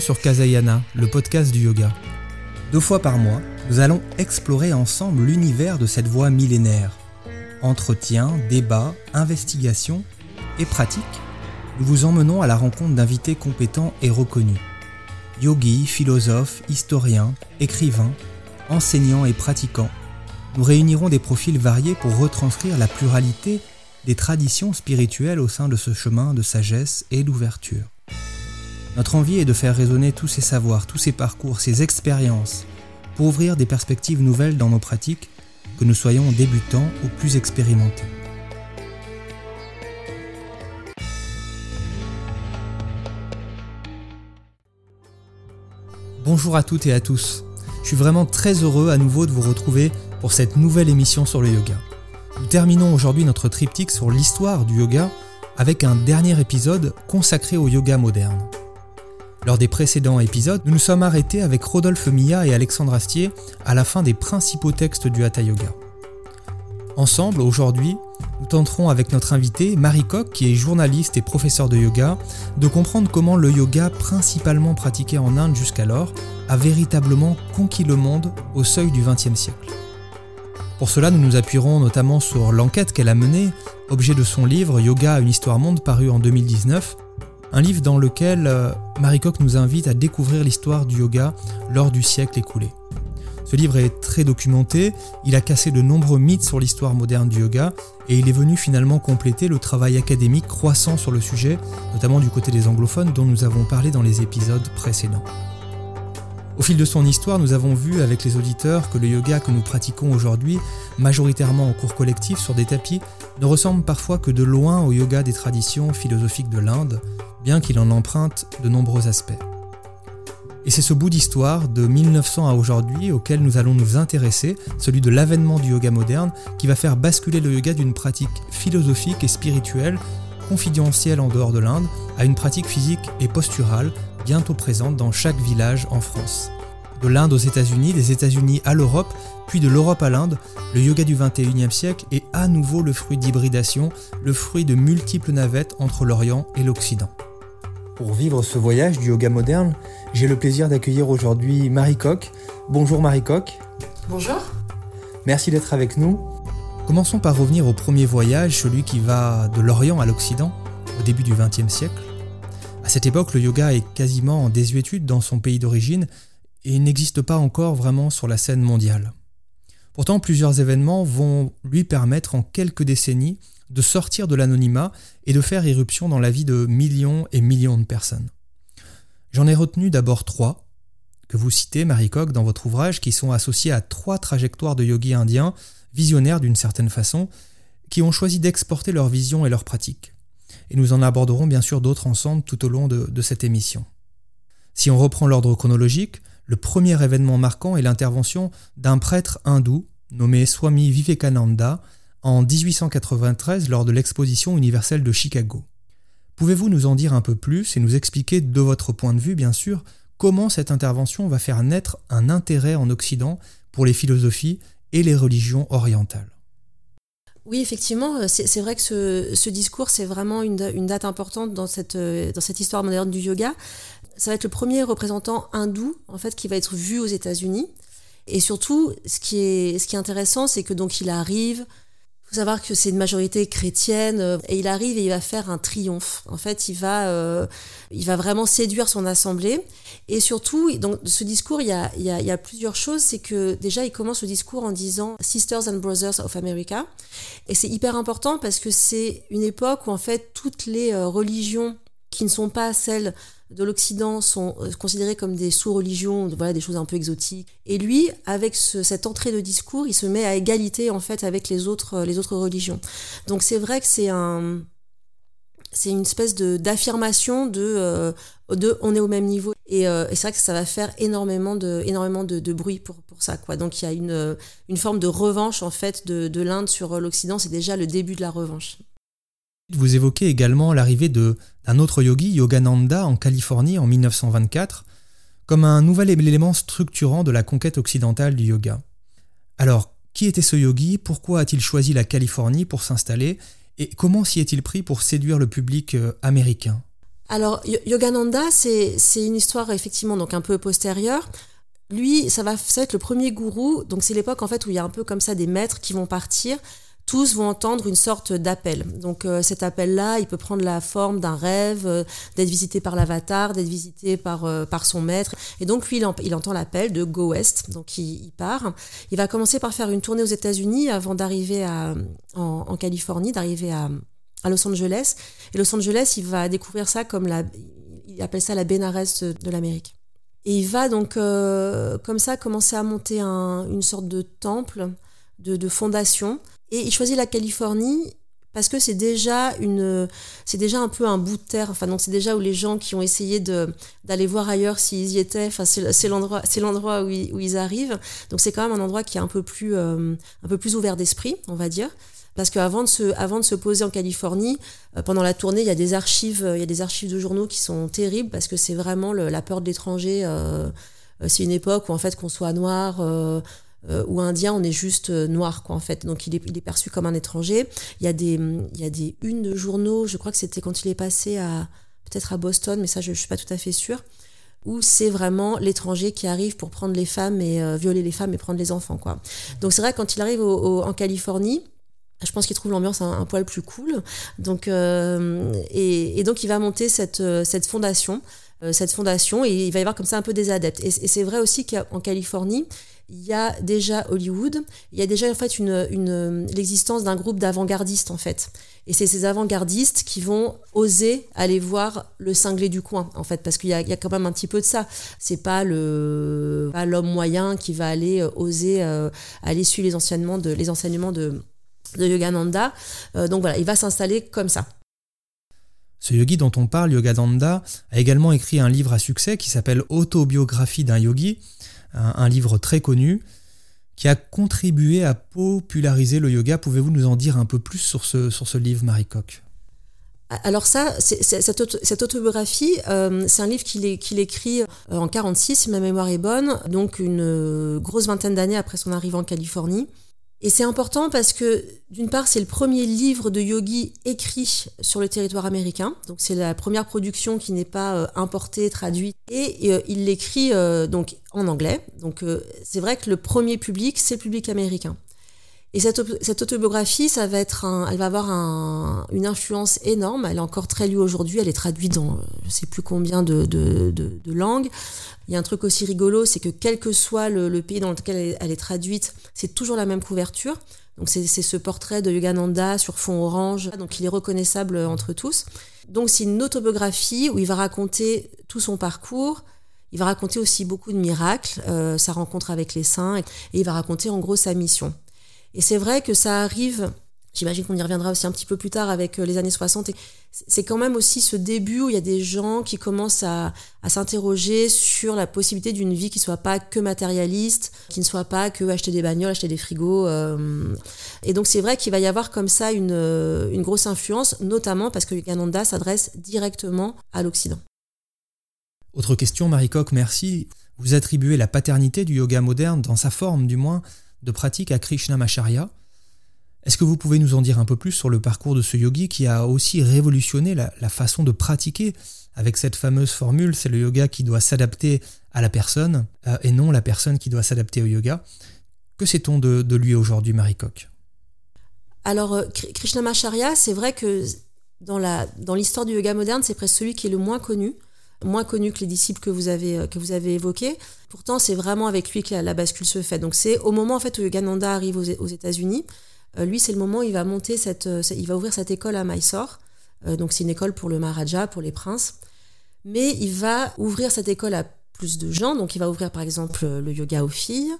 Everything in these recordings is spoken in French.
Sur Kazayana, le podcast du yoga. Deux fois par mois, nous allons explorer ensemble l'univers de cette voie millénaire. Entretien, débat, investigation et pratique, nous vous emmenons à la rencontre d'invités compétents et reconnus. Yogis, philosophes, historiens, écrivains, enseignants et pratiquants, nous réunirons des profils variés pour retranscrire la pluralité des traditions spirituelles au sein de ce chemin de sagesse et d'ouverture. Notre envie est de faire résonner tous ces savoirs, tous ces parcours, ces expériences, pour ouvrir des perspectives nouvelles dans nos pratiques, que nous soyons débutants ou plus expérimentés. Bonjour à toutes et à tous. Je suis vraiment très heureux à nouveau de vous retrouver pour cette nouvelle émission sur le yoga. Nous terminons aujourd'hui notre triptyque sur l'histoire du yoga avec un dernier épisode consacré au yoga moderne. Lors des précédents épisodes, nous nous sommes arrêtés avec Rodolphe Mia et Alexandre Astier à la fin des principaux textes du Hatha Yoga. Ensemble, aujourd'hui, nous tenterons avec notre invité, Marie Koch, qui est journaliste et professeur de yoga, de comprendre comment le yoga, principalement pratiqué en Inde jusqu'alors, a véritablement conquis le monde au seuil du XXe siècle. Pour cela, nous nous appuierons notamment sur l'enquête qu'elle a menée, objet de son livre Yoga, une histoire monde, paru en 2019, un livre dans lequel euh, Marie Koch nous invite à découvrir l'histoire du yoga lors du siècle écoulé. Ce livre est très documenté, il a cassé de nombreux mythes sur l'histoire moderne du yoga et il est venu finalement compléter le travail académique croissant sur le sujet, notamment du côté des anglophones dont nous avons parlé dans les épisodes précédents. Au fil de son histoire, nous avons vu avec les auditeurs que le yoga que nous pratiquons aujourd'hui, majoritairement en cours collectif sur des tapis, ne ressemble parfois que de loin au yoga des traditions philosophiques de l'Inde, bien qu'il en emprunte de nombreux aspects. Et c'est ce bout d'histoire de 1900 à aujourd'hui auquel nous allons nous intéresser, celui de l'avènement du yoga moderne, qui va faire basculer le yoga d'une pratique philosophique et spirituelle, confidentielle en dehors de l'Inde, à une pratique physique et posturale, bientôt présente dans chaque village en France. De l'Inde aux États-Unis, des États-Unis à l'Europe, puis de l'Europe à l'Inde, le yoga du 21e siècle est à nouveau le fruit d'hybridation, le fruit de multiples navettes entre l'Orient et l'Occident. Pour vivre ce voyage du yoga moderne, j'ai le plaisir d'accueillir aujourd'hui Marie Coq. Bonjour Marie Coq. Bonjour. Merci d'être avec nous. Commençons par revenir au premier voyage, celui qui va de l'Orient à l'Occident, au début du XXe siècle. À cette époque, le yoga est quasiment en désuétude dans son pays d'origine et n'existe pas encore vraiment sur la scène mondiale. Pourtant, plusieurs événements vont lui permettre en quelques décennies de sortir de l'anonymat et de faire irruption dans la vie de millions et millions de personnes. J'en ai retenu d'abord trois, que vous citez, Marie Koch, dans votre ouvrage, qui sont associés à trois trajectoires de yogis indiens, visionnaires d'une certaine façon, qui ont choisi d'exporter leur vision et leur pratique. Et nous en aborderons bien sûr d'autres ensemble tout au long de cette émission. Si on reprend l'ordre chronologique, le premier événement marquant est l'intervention d'un prêtre hindou nommé Swami Vivekananda, en 1893 lors de l'exposition universelle de Chicago. Pouvez-vous nous en dire un peu plus et nous expliquer de votre point de vue, bien sûr, comment cette intervention va faire naître un intérêt en Occident pour les philosophies et les religions orientales? Oui, effectivement, euh, c'est vrai que ce, discours, c'est vraiment une, date importante dans cette, euh, dans cette histoire moderne du yoga. Ça va être le premier représentant hindou, en fait, qui va être vu aux États-Unis. Et surtout, ce qui est, ce qui est intéressant, c'est que donc il arrive, savoir que c'est une majorité chrétienne euh, et il arrive et il va faire un triomphe. En fait, il va, euh, il va vraiment séduire son assemblée. Et surtout, dans ce discours, il y a, il y a, il y a plusieurs choses. C'est que déjà, il commence le discours en disant Sisters and Brothers of America. Et c'est hyper important parce que c'est une époque où en fait toutes les euh, religions qui ne sont pas celles de l'Occident sont euh, considérés comme des sous-religions, voilà, des choses un peu exotiques. Et lui, avec cette entrée de discours, il se met à égalité en fait avec les autres, euh, les autres religions. Donc c'est vrai que c'est un, c'est une espèce de d'affirmation de, euh, de on est au même niveau. Et, c'est vrai que ça va faire énormément de, énormément de, bruit pour, pour ça. Quoi. Donc il y a une, une forme de revanche en fait de, de l'Inde sur l'Occident. C'est déjà le début de la revanche. Vous évoquez également l'arrivée d'un autre yogi, Yogananda, en Californie en 1924, comme un nouvel élément structurant de la conquête occidentale du yoga. Alors, qui était ce yogi? Pourquoi a-t-il choisi la Californie pour s'installer? Et comment s'y est-il pris pour séduire le public euh, américain? Alors, Yogananda, c'est une histoire effectivement donc un peu postérieure. Lui, ça va, être le premier gourou. Donc, c'est l'époque en fait où il y a un peu comme ça des maîtres qui vont partir tous vont entendre une sorte d'appel. Donc euh, cet appel-là, il peut prendre la forme d'un rêve, euh, d'être visité par l'avatar, d'être visité par, euh, son maître. Et donc lui, il, entend l'appel de Go West, donc il, part. Il va commencer par faire une tournée aux États-Unis avant d'arriver en, Californie, d'arriver à, Los Angeles. Et Los Angeles, il va découvrir ça comme la, il appelle ça la Bénarès de, l'Amérique. Et il va donc comme ça commencer à monter un, une sorte de temple, de fondation et il choisit la Californie parce que c'est déjà une, c'est déjà un peu un bout de terre. Enfin, donc c'est déjà où les gens qui ont essayé de d'aller voir ailleurs s'ils y étaient. Enfin, c'est l'endroit, c'est l'endroit où, ils arrivent. Donc c'est quand même un endroit qui est un peu plus, euh, un peu plus ouvert d'esprit, on va dire. Parce qu'avant de se, avant de se poser en Californie, euh, pendant la tournée, il y a des archives, il y a des archives de journaux qui sont terribles parce que c'est vraiment la peur de l'étranger. Euh, c'est une époque où en fait qu'on soit noir euh, ou indien, on est juste euh, noir, quoi, en fait. Donc il est, perçu comme un étranger. Il y, a des, il y a des unes de journaux, je crois que c'était quand il est passé à peut-être à Boston, mais ça je ne suis pas tout à fait sûre, où c'est vraiment l'étranger qui arrive pour prendre les femmes et euh, violer les femmes et prendre les enfants, quoi. Donc c'est vrai quand il arrive en Californie, je pense qu'il trouve l'ambiance un, poil plus cool. Donc, et, et, donc il va monter cette, cette fondation, cette fondation, et il va y avoir comme ça un peu des adeptes. Et c'est vrai aussi qu'en Californie, il y a déjà Hollywood, il y a déjà en fait une, l'existence d'un groupe d'avant-gardistes en fait. Et c'est ces avant-gardistes qui vont oser aller voir le cinglé du coin en fait, parce qu'il y, a, quand même un petit peu de ça. C'est pas pas l'homme moyen qui va aller euh, oser euh, aller suivre les enseignements de les enseignements de, de Yogananda. Euh, donc voilà, il va s'installer comme ça. Ce yogi dont on parle, Yogananda, a également écrit un livre à succès qui s'appelle Autobiographie d'un yogi un, livre très connu qui a contribué à populariser le yoga. Pouvez-vous nous en dire un peu plus sur ce, sur ce livre, Marie Coq alors ça, cette, autobiographie, euh, c'est un livre qu'il écrit euh, en 46, si ma mémoire est bonne, donc une euh, grosse vingtaine d'années après son arrivée en Californie. Et c'est important parce que, d'une part, c'est le premier livre de yogi écrit sur le territoire américain. Donc, c'est la première production qui n'est pas euh, importée, traduite. Et euh, il l'écrit euh, donc en anglais. Donc, c'est vrai que le premier public, c'est le public américain. Et cette, autobiographie, ça va être un, elle va avoir un, une influence énorme. Elle est encore très lue aujourd'hui. Elle est traduite dans je sais plus combien de, de, de, de, langues. Il y a un truc aussi rigolo, c'est que quel que soit le, le, pays dans lequel elle est, traduite, c'est toujours la même couverture. Donc c'est ce portrait de Yogananda sur fond orange. Donc il est reconnaissable entre tous. Donc c'est une autobiographie où il va raconter tout son parcours. Il va raconter aussi beaucoup de miracles, euh, sa rencontre avec les saints, et il va raconter en gros sa mission. Et c'est vrai que ça arrive, j'imagine qu'on y reviendra aussi un petit peu plus tard avec euh, les années 60, c'est quand même aussi ce début où il y a des gens qui commencent à, s'interroger sur la possibilité d'une vie qui soit pas que matérialiste, qui ne soit pas que acheter des bagnoles, acheter des frigos. Euh. Et donc c'est vrai qu'il va y avoir comme ça une, euh, une grosse influence, notamment parce que Yogananda s'adresse directement à l'Occident. Autre question, Marie Coq, merci. Vous attribuez la paternité du yoga moderne, dans sa forme du moins, de pratique à Krishnamacharya. Est-ce que vous pouvez nous en dire un peu plus sur le parcours de ce yogi qui a aussi révolutionné la, façon de pratiquer avec cette fameuse formule, c'est le yoga qui doit s'adapter à la personne euh, et non la personne qui doit s'adapter au yoga. Que sait-on de, lui aujourd'hui, Marie Coq Alors, euh, Krishnamacharya, c'est vrai que dans l'histoire du yoga moderne, c'est presque celui qui est le moins connu moins connu que les disciples que vous avez, euh, que vous avez évoqués. Pourtant, c'est vraiment avec lui que la, bascule se fait. Donc, c'est au moment en fait, où Yogananda arrive aux, États-Unis, euh, lui, c'est le moment où il va monter cette, euh, il va ouvrir cette école à Mysore. donc, c'est une école pour le Maharaja, pour les princes. Mais il va ouvrir cette école à plus de gens. Donc, il va ouvrir par exemple le yoga aux filles.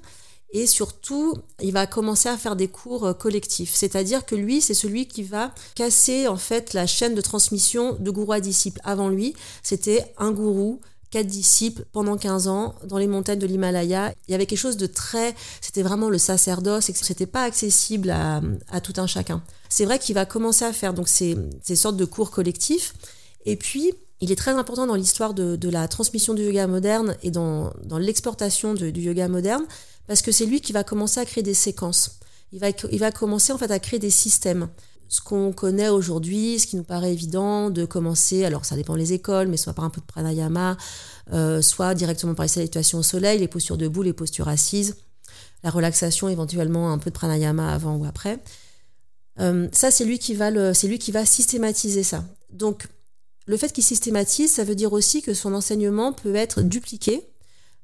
Et surtout, il va commencer à faire des cours euh, collectifs. C'est-à-dire que lui, c'est celui qui va casser en fait la chaîne de transmission de gourou à disciple. Avant lui, c'était un gourou, quatre disciples pendant 15 ans dans les montagnes de l'Himalaya. Il y avait quelque chose de très, c'était vraiment le sacerdoce, et c'était pas accessible à, tout un chacun. C'est vrai qu'il va commencer à faire donc ces, sortes de cours collectifs. Et puis, il est très important dans l'histoire de, la transmission du yoga moderne et dans, l'exportation du yoga moderne parce que c'est lui qui va commencer à créer des séquences. Il va, commencer en fait à créer des systèmes. ce qu'on connaît aujourd'hui, ce qui nous paraît évident, de commencer, alors ça dépend des écoles, mais soit par un peu de pranayama, euh, soit directement par les salutations au soleil, les postures debout, les postures assises, la relaxation, éventuellement un peu de pranayama avant ou après. Euh, ça, c'est lui, qui va c'est lui qui va systématiser ça. Donc, le fait qu'il systématise, ça veut dire aussi que son enseignement peut être dupliqué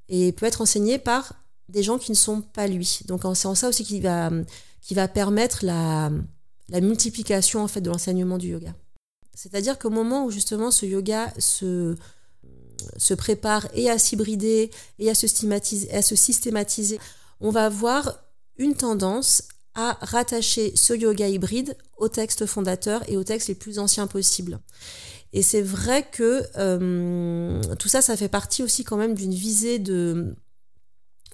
et peut être enseigné par des gens qui ne sont pas lui. Donc, c'est en ça aussi qui va permettre la, multiplication en fait de l'enseignement du yoga. C'est-à-dire qu'au moment où justement ce yoga se, prépare et à s'hybrider et à se, à se systématiser, on va avoir une tendance à rattacher ce yoga hybride au texte fondateur et aux textes les plus anciens possibles. Et c'est vrai que euh, tout ça, ça fait partie aussi quand même d'une visée de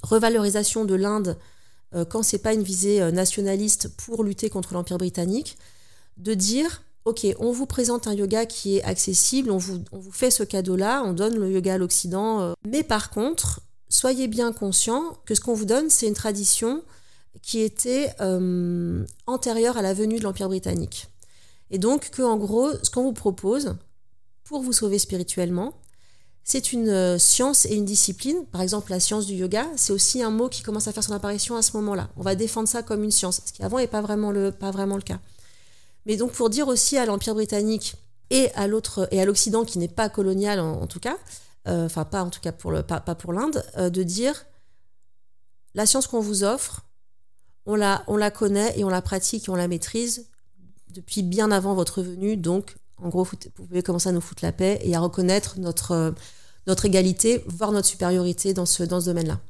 revalorisation de l'Inde euh, quand c'est pas une visée euh, nationaliste pour lutter contre l'Empire britannique, de dire ok, on vous présente un yoga qui est accessible, on vous, on vous fait ce cadeau-là, on donne le yoga à l'Occident, euh. mais par contre, soyez bien conscient que ce qu'on vous donne, c'est une tradition qui était antérieure à la venue de l'Empire britannique. Et donc que en gros, ce qu'on vous propose pour vous sauver spirituellement, c'est une euh, science et une discipline. Par exemple, la science du yoga, c'est aussi un mot qui commence à faire son apparition à ce moment-là. On va défendre ça comme une science, ce qui avant n'est pas vraiment le pas vraiment le cas. Mais donc pour dire aussi à l'Empire britannique et à l'autre et à l'Occident qui n'est pas colonial en, tout cas, euh, enfin pas en tout cas pour le pas, pour l'Inde, euh, de dire la science qu'on vous offre, on la on la connaît et on la pratique et on la maîtrise depuis bien avant votre venue. Donc en gros, vous pouvez commencer à nous foutre la paix et à reconnaître notre notre égalité, voire notre supériorité dans ce, dans ce domaine-là.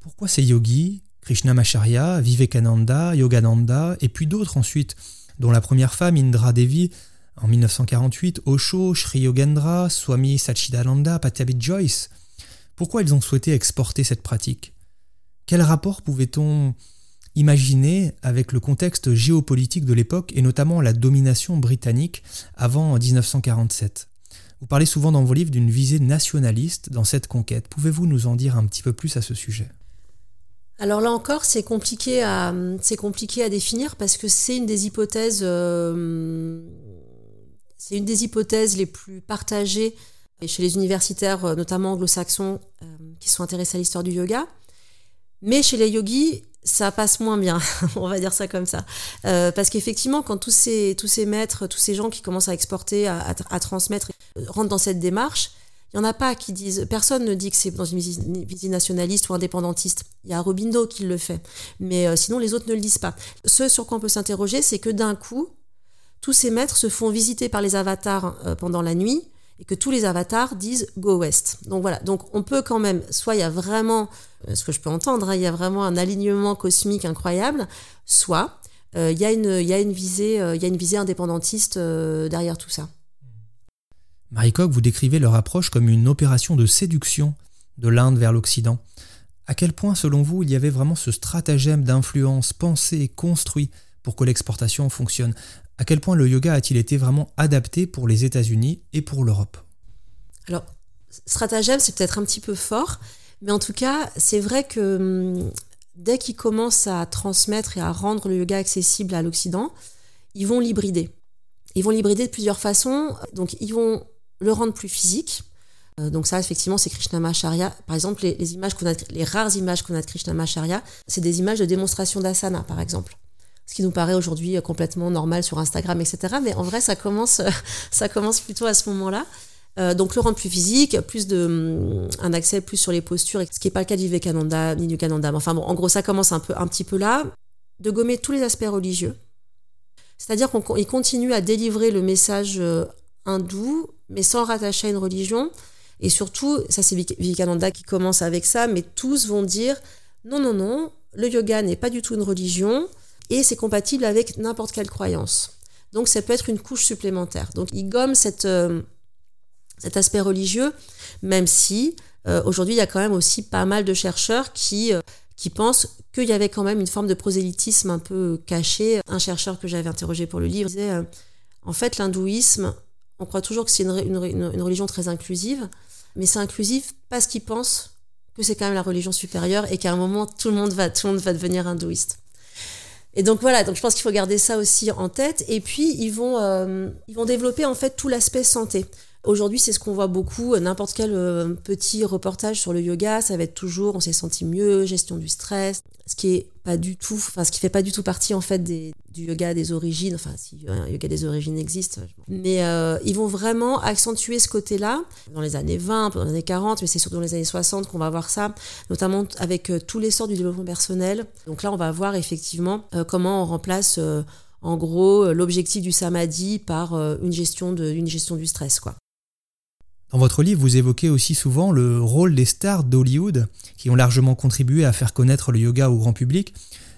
Pourquoi ces yogis, Krishnamacharya, Vivekananda, Yogananda, et puis d'autres ensuite, dont la première femme, Indra Devi, en 1948, Osho, Sri Yogendra, Swami Sachidananda, Pattabhi Joyce, pourquoi ils ont souhaité exporter cette pratique? Quel rapport pouvait-on imaginer avec le contexte géopolitique de l'époque et notamment la domination britannique avant 1947 vous parlez souvent dans vos livres d'une visée nationaliste dans cette conquête. Pouvez-vous nous en dire un petit peu plus à ce sujet? Alors là encore, c'est compliqué à c'est compliqué à définir parce que c'est une des hypothèses euh, c'est une des hypothèses les plus partagées chez les universitaires, euh, notamment anglo-saxons, euh, qui sont intéressés à l'histoire du yoga. Mais chez les yogis, ça passe moins bien, on va dire ça comme ça. Euh, parce qu'effectivement, quand tous ces, tous ces maîtres, tous ces gens qui commencent à exporter, à, transmettre, euh, rentrent dans cette démarche, il n'y en a pas qui disent, personne ne dit que c'est dans une visée nationaliste ou indépendantiste. Il y a Robindo qui le fait. Mais euh, sinon, les autres ne le disent pas. Ce sur quoi on peut s'interroger, c'est que d'un coup, tous ces maîtres se font visiter par les avatars pendant la nuit et que tous les avatars disent Go West. Donc voilà, donc on peut quand même, soit il y a vraiment, ce que je peux entendre, hein, il y a vraiment un alignement cosmique incroyable, soit euh, il, y a une, il, y a une visée, euh, il y a une visée indépendantiste derrière tout ça. Marie Coq, vous décrivez leur approche comme une opération de séduction de l'Inde vers l'Occident. À quel point, selon vous, il y avait vraiment ce stratagème d'influence pensé, construit pour que l'exportation fonctionne? À quel point le yoga a-t-il été vraiment adapté pour les États-Unis et pour l'Europe? Alors, stratagème, c'est peut-être un petit peu fort, mais en tout cas, c'est vrai que hum, dès qu'ils commencent à transmettre et à rendre le yoga accessible à l'Occident, ils vont l'hybrider. Ils vont l'hybrider de plusieurs façons. Donc, ils vont le rendre plus physique. Euh, donc ça, effectivement, c'est Krishnamacharya. Par exemple, les, images qu'on a, les rares images qu'on a de Krishnamacharya, c'est des images de démonstration d'asana, par exemple ce qui nous paraît aujourd'hui complètement normal sur Instagram, etc. Mais en vrai, ça commence, ça commence plutôt à ce moment-là. Euh, donc le rendre plus physique, plus de hum, un accès plus sur les postures, ce qui n'est pas le cas du Vivekananda ni du Kananda. Enfin bon, en gros, ça commence un peu, un petit peu là, de gommer tous les aspects religieux. C'est-à-dire qu'il continue à délivrer le message euh, hindou, mais sans rattacher à une religion. Et surtout, ça c'est Vivekananda qui commence avec ça, mais tous vont dire non, non, non, le yoga n'est pas du tout une religion et c'est compatible avec n'importe quelle croyance. Donc ça peut être une couche supplémentaire. Donc il gomme cette, euh, cet aspect religieux, même si euh, aujourd'hui il y a quand même aussi pas mal de chercheurs qui, euh, qui pensent qu'il y avait quand même une forme de prosélytisme un peu caché. Un chercheur que j'avais interrogé pour le livre disait en fait l'hindouisme, on croit toujours que c'est une, religion très inclusive, mais c'est inclusif parce qu'ils pensent que c'est quand même la religion supérieure et qu'à un moment tout le monde va, tout le monde va devenir hindouiste. Et donc voilà, donc je pense qu'il faut garder ça aussi en tête. Et puis ils vont, euh, ils vont développer en fait tout l'aspect santé. Aujourd'hui, c'est ce qu'on voit beaucoup. N'importe quel euh, petit reportage sur le yoga, ça va être toujours on s'est senti mieux, gestion du stress, ce qui est pas du tout, enfin ce qui fait pas du tout partie en fait du yoga des origines. Enfin, si un yoga des origines existe, mais euh, ils vont vraiment accentuer ce côté-là dans les années 20, dans les années 40, mais c'est surtout dans les années 60 qu'on va voir ça, notamment avec euh, tous l'essor du développement personnel. Donc là, on va voir effectivement comment on remplace en gros l'objectif du samadhi par une gestion de une gestion du stress quoi. Dans votre livre, vous évoquez aussi souvent le rôle des stars d'Hollywood qui ont largement contribué à faire connaître le yoga au grand public.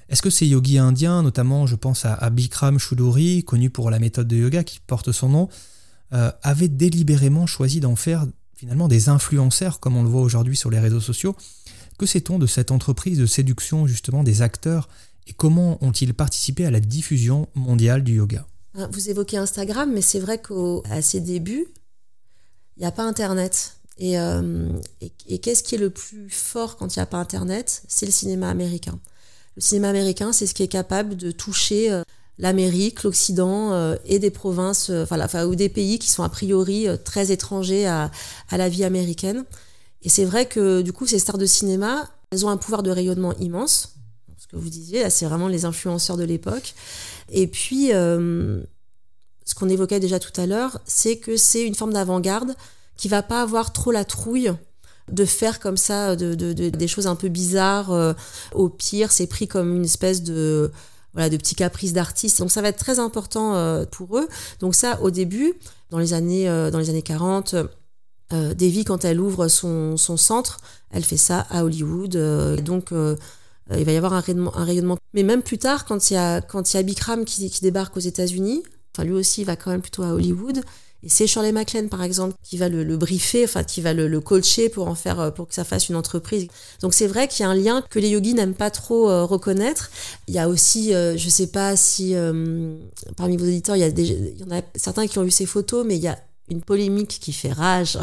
Est-ce que ces yogis indiens, notamment je pense à, Bikram Choudhury, connu pour la méthode de yoga qui porte son nom, euh, avaient délibérément choisi d'en faire finalement des influenceurs comme on le voit aujourd'hui sur les réseaux sociaux? Que sait-on de cette entreprise de séduction justement des acteurs et comment ont-ils participé à la diffusion mondiale du yoga? Vous évoquez Instagram, mais c'est vrai qu'à ses débuts, il n'y a pas Internet. Euh, et, qu'est-ce qui est le plus fort quand il n'y a pas Internet? C'est le cinéma américain. Le cinéma américain, c'est ce qui est capable de toucher euh, l'Amérique, l'Occident euh, et des provinces, enfin, ou des pays qui sont a priori très étrangers à, à, la vie américaine. Et c'est vrai que du coup, ces stars de cinéma, elles ont un pouvoir de rayonnement immense. Ce que vous disiez, c'est vraiment les influenceurs de l'époque. Et puis, ce qu'on évoquait déjà tout à l'heure, c'est que c'est une forme d'avant-garde qui va pas avoir trop la trouille de faire comme ça de, des choses un peu bizarres. Euh, au pire, c'est pris comme une espèce de voilà de petits caprices d'artistes. Donc ça va être très important euh, pour eux. Donc ça, au début, dans les années euh, dans les années 40. Davy, quand elle ouvre son, son, centre, elle fait ça à Hollywood. donc, il va y avoir un rayonnement. Mais même plus tard, quand il y a, quand il y a Bikram qui débarque aux États-Unis, lui aussi, il va quand même plutôt à Hollywood. Et c'est Shirley MacLaine, par exemple, qui va le, briefer, enfin, qui va le, coacher pour en faire, euh, pour que ça fasse une entreprise. Donc c'est vrai qu'il y a un lien que les yogis n'aiment pas trop euh, reconnaître. Il y a aussi, euh, je sais pas si parmi vos auditeurs, il y, a il y en a certains qui ont vu ces photos, mais il y a une polémique qui fait rage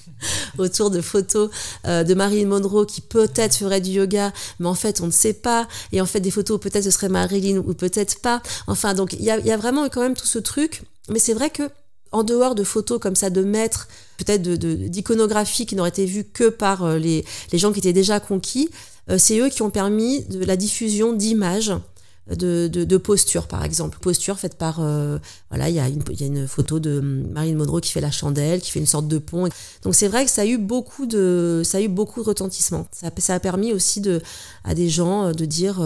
autour de photos de Marilyn Monroe qui peut-être ferait du yoga, mais en fait on ne sait pas. Et en fait des photos peut-être ce serait Marilyn ou peut-être pas. Enfin donc il y a, vraiment quand même tout ce truc. Mais c'est vrai que en dehors de photos comme ça de maîtres, peut-être d'iconographie qui n'aurait été vue que par euh, les, gens qui étaient déjà conquis, euh, c'est eux qui ont permis de la diffusion d'images. De, posture par exemple. Posture faite par euh, voilà il y, a une, photo de Marilyn Monroe qui fait la chandelle qui fait une sorte de pont. Donc c'est vrai que ça a eu beaucoup de ça a eu beaucoup de retentissement. Ça, a permis aussi de à des gens de dire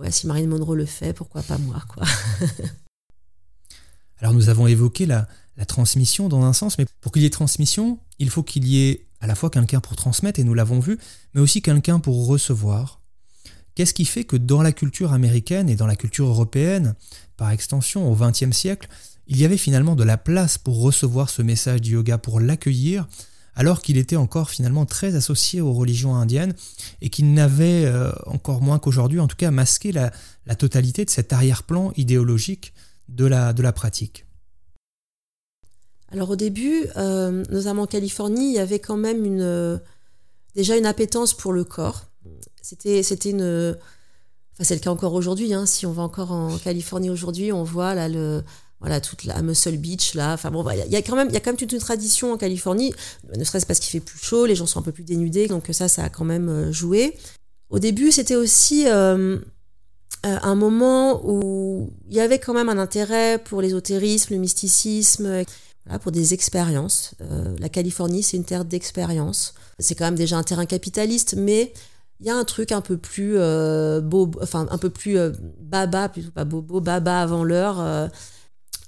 ouais, si Marilyn Monroe le fait pourquoi pas moi quoi. Alors nous avons évoqué la transmission dans un sens, mais pour qu'il y ait transmission, il faut qu'il y ait à la fois quelqu'un pour transmettre, et nous l'avons vu, mais aussi quelqu'un pour recevoir. Qu'est-ce qui fait que dans la culture américaine et dans la culture européenne, par extension au XXe siècle, il y avait finalement de la place pour recevoir ce message du yoga, pour l'accueillir, alors qu'il était encore finalement très associé aux religions indiennes et qu'il n'avait euh, encore moins qu'aujourd'hui, en tout cas, masqué la, totalité de cet arrière-plan idéologique de la, pratique? Alors au début, euh, notamment en Californie, il y avait quand même euh, déjà une appétence pour le corps. C'était, c'était une, enfin c'est le cas encore aujourd'hui. Hein, si on va encore en Californie aujourd'hui, on voit là le, voilà toute la Muscle Beach là. Enfin bon, il y, a quand même, il y a quand même toute une tradition en Californie, ne serait-ce parce qu'il fait plus chaud, les gens sont un peu plus dénudés, donc ça, ça a quand même euh, joué. Au début, c'était aussi un moment où il y avait quand même un intérêt pour l'ésotérisme, le mysticisme pour des expériences. Euh, la Californie, c'est une terre d'expérience. C'est quand même déjà un terrain capitaliste, mais il y a un truc un peu plus euh, beau, enfin un peu plus euh, baba, plutôt pas bobo, baba avant l'heure.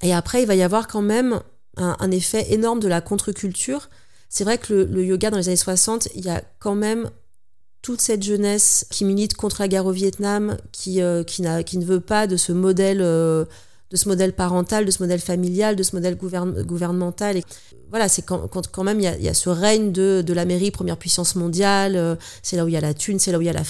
et après, il va y avoir quand même un, effet énorme de la contre-culture. C'est vrai que le, yoga dans les années 60, il y a quand même toute cette jeunesse qui milite contre la guerre au Vietnam, qui, qui, qui ne veut pas de ce modèle de ce modèle parental, de ce modèle familial, de ce modèle gouvernemental. Et voilà, c'est quand, quand, même il y, a, ce règne de, de l'Amérique, première puissance mondiale, euh, c'est là où il y a la thune, c'est là où il y a la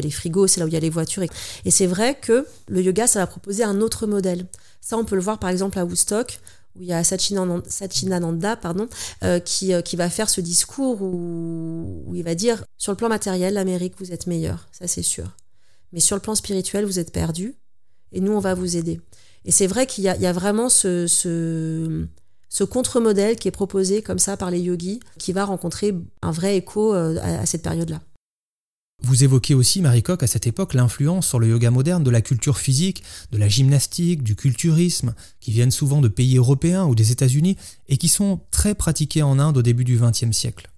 les frigos, c'est là où il y a les voitures. Et, c'est vrai que le yoga, ça va proposer un autre modèle. Ça, on peut le voir par exemple à Woodstock, où il y a Sachinananda, pardon, euh, qui, euh, qui va faire ce discours où, où il va dire sur le plan matériel, l'Amérique, vous êtes meilleur, ça c'est sûr. Mais sur le plan spirituel, vous êtes perdu et nous, on va vous aider. Et c'est vrai qu'il y, a vraiment ce, contre-modèle qui est proposé comme ça par les yogis, qui va rencontrer un vrai écho euh, à, cette période-là. Vous évoquez aussi, Marie Coq, à cette époque, l'influence sur le yoga moderne de la culture physique, de la gymnastique, du culturisme, qui viennent souvent de pays européens ou des États-Unis et qui sont très pratiqués en Inde au début du XXe siècle.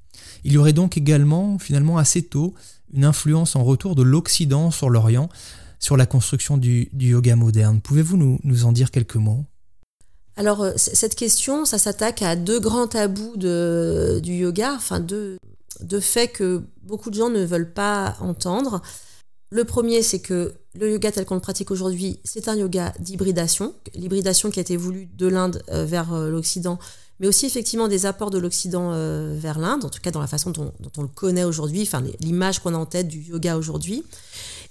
Il y aurait donc également, finalement assez tôt, une influence en retour de l'Occident sur l'Orient, sur la construction du, yoga moderne. Pouvez-vous nous, en dire quelques mots? Alors, euh, cette question, ça s'attaque à deux grands tabous du yoga, enfin deux, deux faits que beaucoup de gens ne veulent pas entendre. Le premier, c'est que le yoga tel qu'on le pratique aujourd'hui, c'est un yoga d'hybridation. L'hybridation qui a été voulue de l'Inde euh, vers euh, l'Occident, mais aussi effectivement des apports de l'Occident vers l'Inde, en tout cas dans la façon dont, dont on le connaît aujourd'hui, enfin l'image qu'on a en tête du yoga aujourd'hui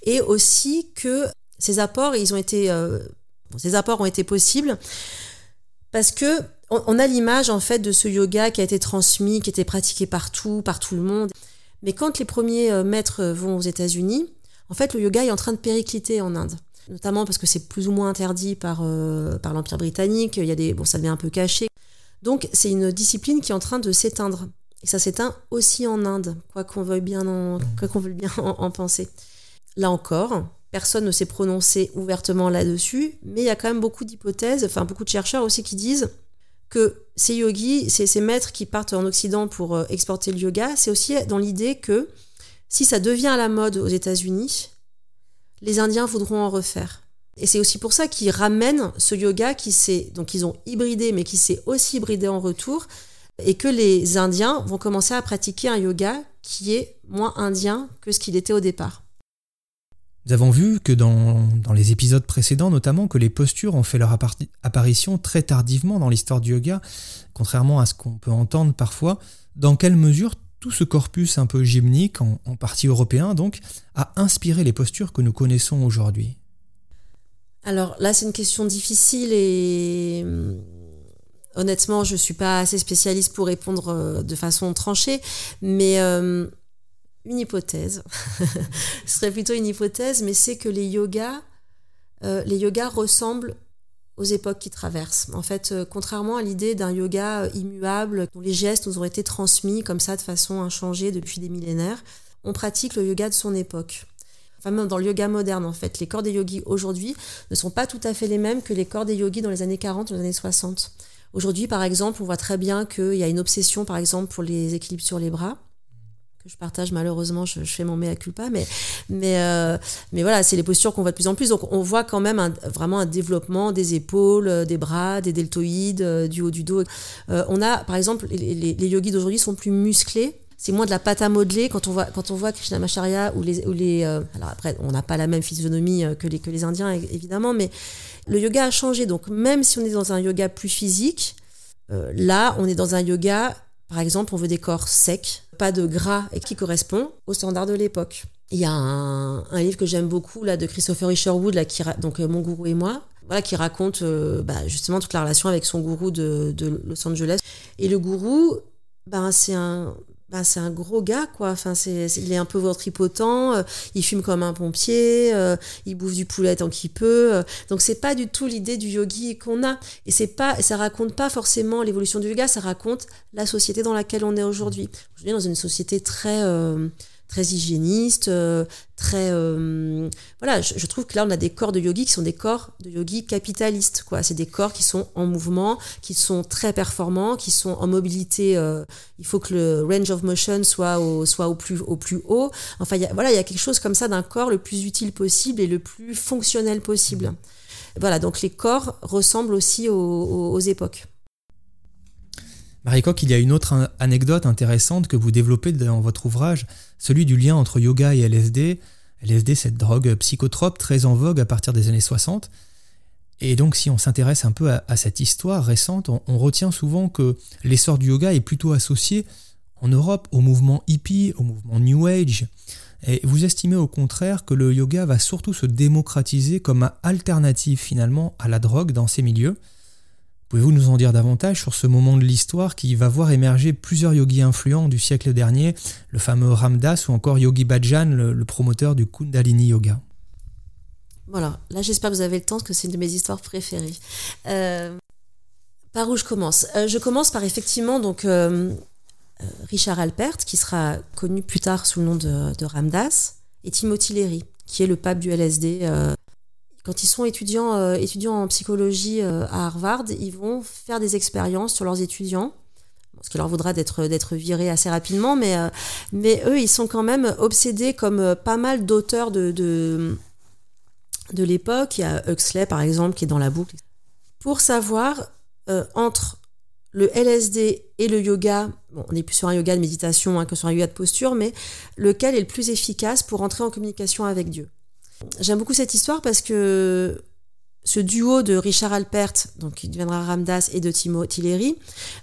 et aussi que ces apports, ils ont été, euh, ces apports ont été possibles parce que on, a l'image en fait de ce yoga qui a été transmis, qui a été pratiqué partout, par tout le monde. Mais quand les premiers euh, maîtres vont aux États-Unis, en fait, le yoga est en train de péricliter en Inde, notamment parce que c'est plus ou moins interdit par, euh, par l'Empire britannique. Il y a des, bon, ça devient un peu caché. Donc, c'est une discipline qui est en train de s'éteindre. Et ça s'éteint aussi en Inde, quoi qu'on veuille bien en, quoi qu'on veuille bien en penser. Là encore, personne ne s'est prononcé ouvertement là-dessus, mais il y a quand même beaucoup d'hypothèses, enfin beaucoup de chercheurs aussi qui disent que ces yogis, ces, maîtres qui partent en Occident pour euh, exporter le yoga, c'est aussi dans l'idée que si ça devient à la mode aux États-Unis, les Indiens voudront en refaire. Et c'est aussi pour ça qu'ils ramènent ce yoga qui s'est, donc ils ont hybridé, mais qui s'est aussi hybridé en retour, et que les Indiens vont commencer à pratiquer un yoga qui est moins indien que ce qu'il était au départ. Nous avons vu que dans, les épisodes précédents notamment que les postures ont fait leur apparition très tardivement dans l'histoire du yoga, contrairement à ce qu'on peut entendre parfois. Dans quelle mesure tout ce corpus un peu gymnique, en, partie européen donc, a inspiré les postures que nous connaissons aujourd'hui? Alors là c'est une question difficile et hum, honnêtement je ne suis pas assez spécialiste pour répondre euh, de façon tranchée, mais hum, une hypothèse, ce serait plutôt une hypothèse, mais c'est que les yogas, euh, les yogas ressemblent aux époques qui traversent. En fait, euh, contrairement à l'idée d'un yoga euh, immuable, dont les gestes nous ont été transmis comme ça de façon inchangée depuis des millénaires, on pratique le yoga de son époque. Enfin, même dans le yoga moderne, en fait, les corps des yogis aujourd'hui ne sont pas tout à fait les mêmes que les corps des yogis dans les années 40 ou les années 60. Aujourd'hui, par exemple, on voit très bien qu'il y a une obsession, par exemple, pour les équilibres sur les bras que je partage malheureusement, je, fais mon mea culpa, mais, mais, euh, mais voilà, c'est les postures qu'on voit de plus en plus. Donc on voit quand même vraiment un développement des épaules, euh, des bras, des deltoïdes, euh, du haut du dos. on a, par exemple, les, les, yogis d'aujourd'hui sont plus musclés. C'est moins de la pâte à modeler quand on voit quand on voit Krishnamacharya ou les ou les alors après on n'a pas la même physionomie que les que les Indiens évidemment mais le yoga a changé donc même si on est dans un yoga plus physique là on est dans un yoga par exemple, on veut des corps secs, pas de gras, et qui correspond aux standards de l'époque. Il y a un, livre que j'aime beaucoup là de Christopher Isherwood, là, qui, donc euh, Mon gourou et moi, voilà, qui raconte euh, bah, justement toute la relation avec son gourou de, Los Angeles. Et le gourou, ben, c'est un, bah, c'est un gros gars, quoi. Enfin, c'est, il est un peu ventripotent, euh, il fume comme un pompier, euh, il bouffe du poulet tant qu'il peut. Euh. donc, c'est pas du tout l'idée du yogi qu'on a. Et c'est pas, ça raconte pas forcément l'évolution du yoga, ça raconte la société dans laquelle on est aujourd'hui. Aujourd'hui, dans une société très très hygiéniste, euh, très euh, voilà. Je, trouve que là on a des corps de yogi qui sont des corps de yogi capitalistes quoi. C'est des corps qui sont en mouvement, qui sont très performants, qui sont en mobilité. Euh, il faut que le range of motion soit au soit au plus au plus haut. Enfin y a, voilà il y a quelque chose comme ça d'un corps le plus utile possible et le plus fonctionnel possible. Voilà donc les corps ressemblent aussi aux époques. Marie Coq, il y a une autre anecdote intéressante que vous développez dans votre ouvrage, celui du lien entre yoga et LSD. LSD, cette drogue psychotrope très en vogue à partir des années 60. Et donc, si on s'intéresse un peu à, cette histoire récente, on, retient souvent que l'essor du yoga est plutôt associé en Europe au mouvement hippie, au mouvement New Age. Et vous estimez au contraire que le yoga va surtout se démocratiser comme alternative finalement à la drogue dans ces milieux. Pouvez-vous nous en dire davantage sur ce moment de l'histoire qui va voir émerger plusieurs yogis influents du siècle dernier, le fameux Ramdas ou encore Yogi Bhajan, le, promoteur du Kundalini Yoga? Voilà, là j'espère que vous avez le temps, parce que c'est une de mes histoires préférées. Euh, par où je commence? Euh, Je commence par effectivement donc euh, Richard Alpert, qui sera connu plus tard sous le nom de, Ramdas, et Timothy Leary, qui est le pape du LSD. Quand ils sont étudiants, étudiants en psychologie à Harvard, ils vont faire des expériences sur leurs étudiants ce qui leur vaudra d'être d'être virés assez rapidement, mais mais eux ils sont quand même obsédés comme pas mal d'auteurs de, de l'époque. Il y a Huxley, par exemple, qui est dans la boucle. Pour savoir, euh, entre le LSD et le yoga, on est plus sur un yoga de méditation hein, que sur un yoga de posture, mais lequel est le plus efficace pour entrer en communication avec Dieu J'aime beaucoup cette histoire parce que ce duo de Richard Alpert, donc qui deviendra Ramdas, et de Timothy Leary,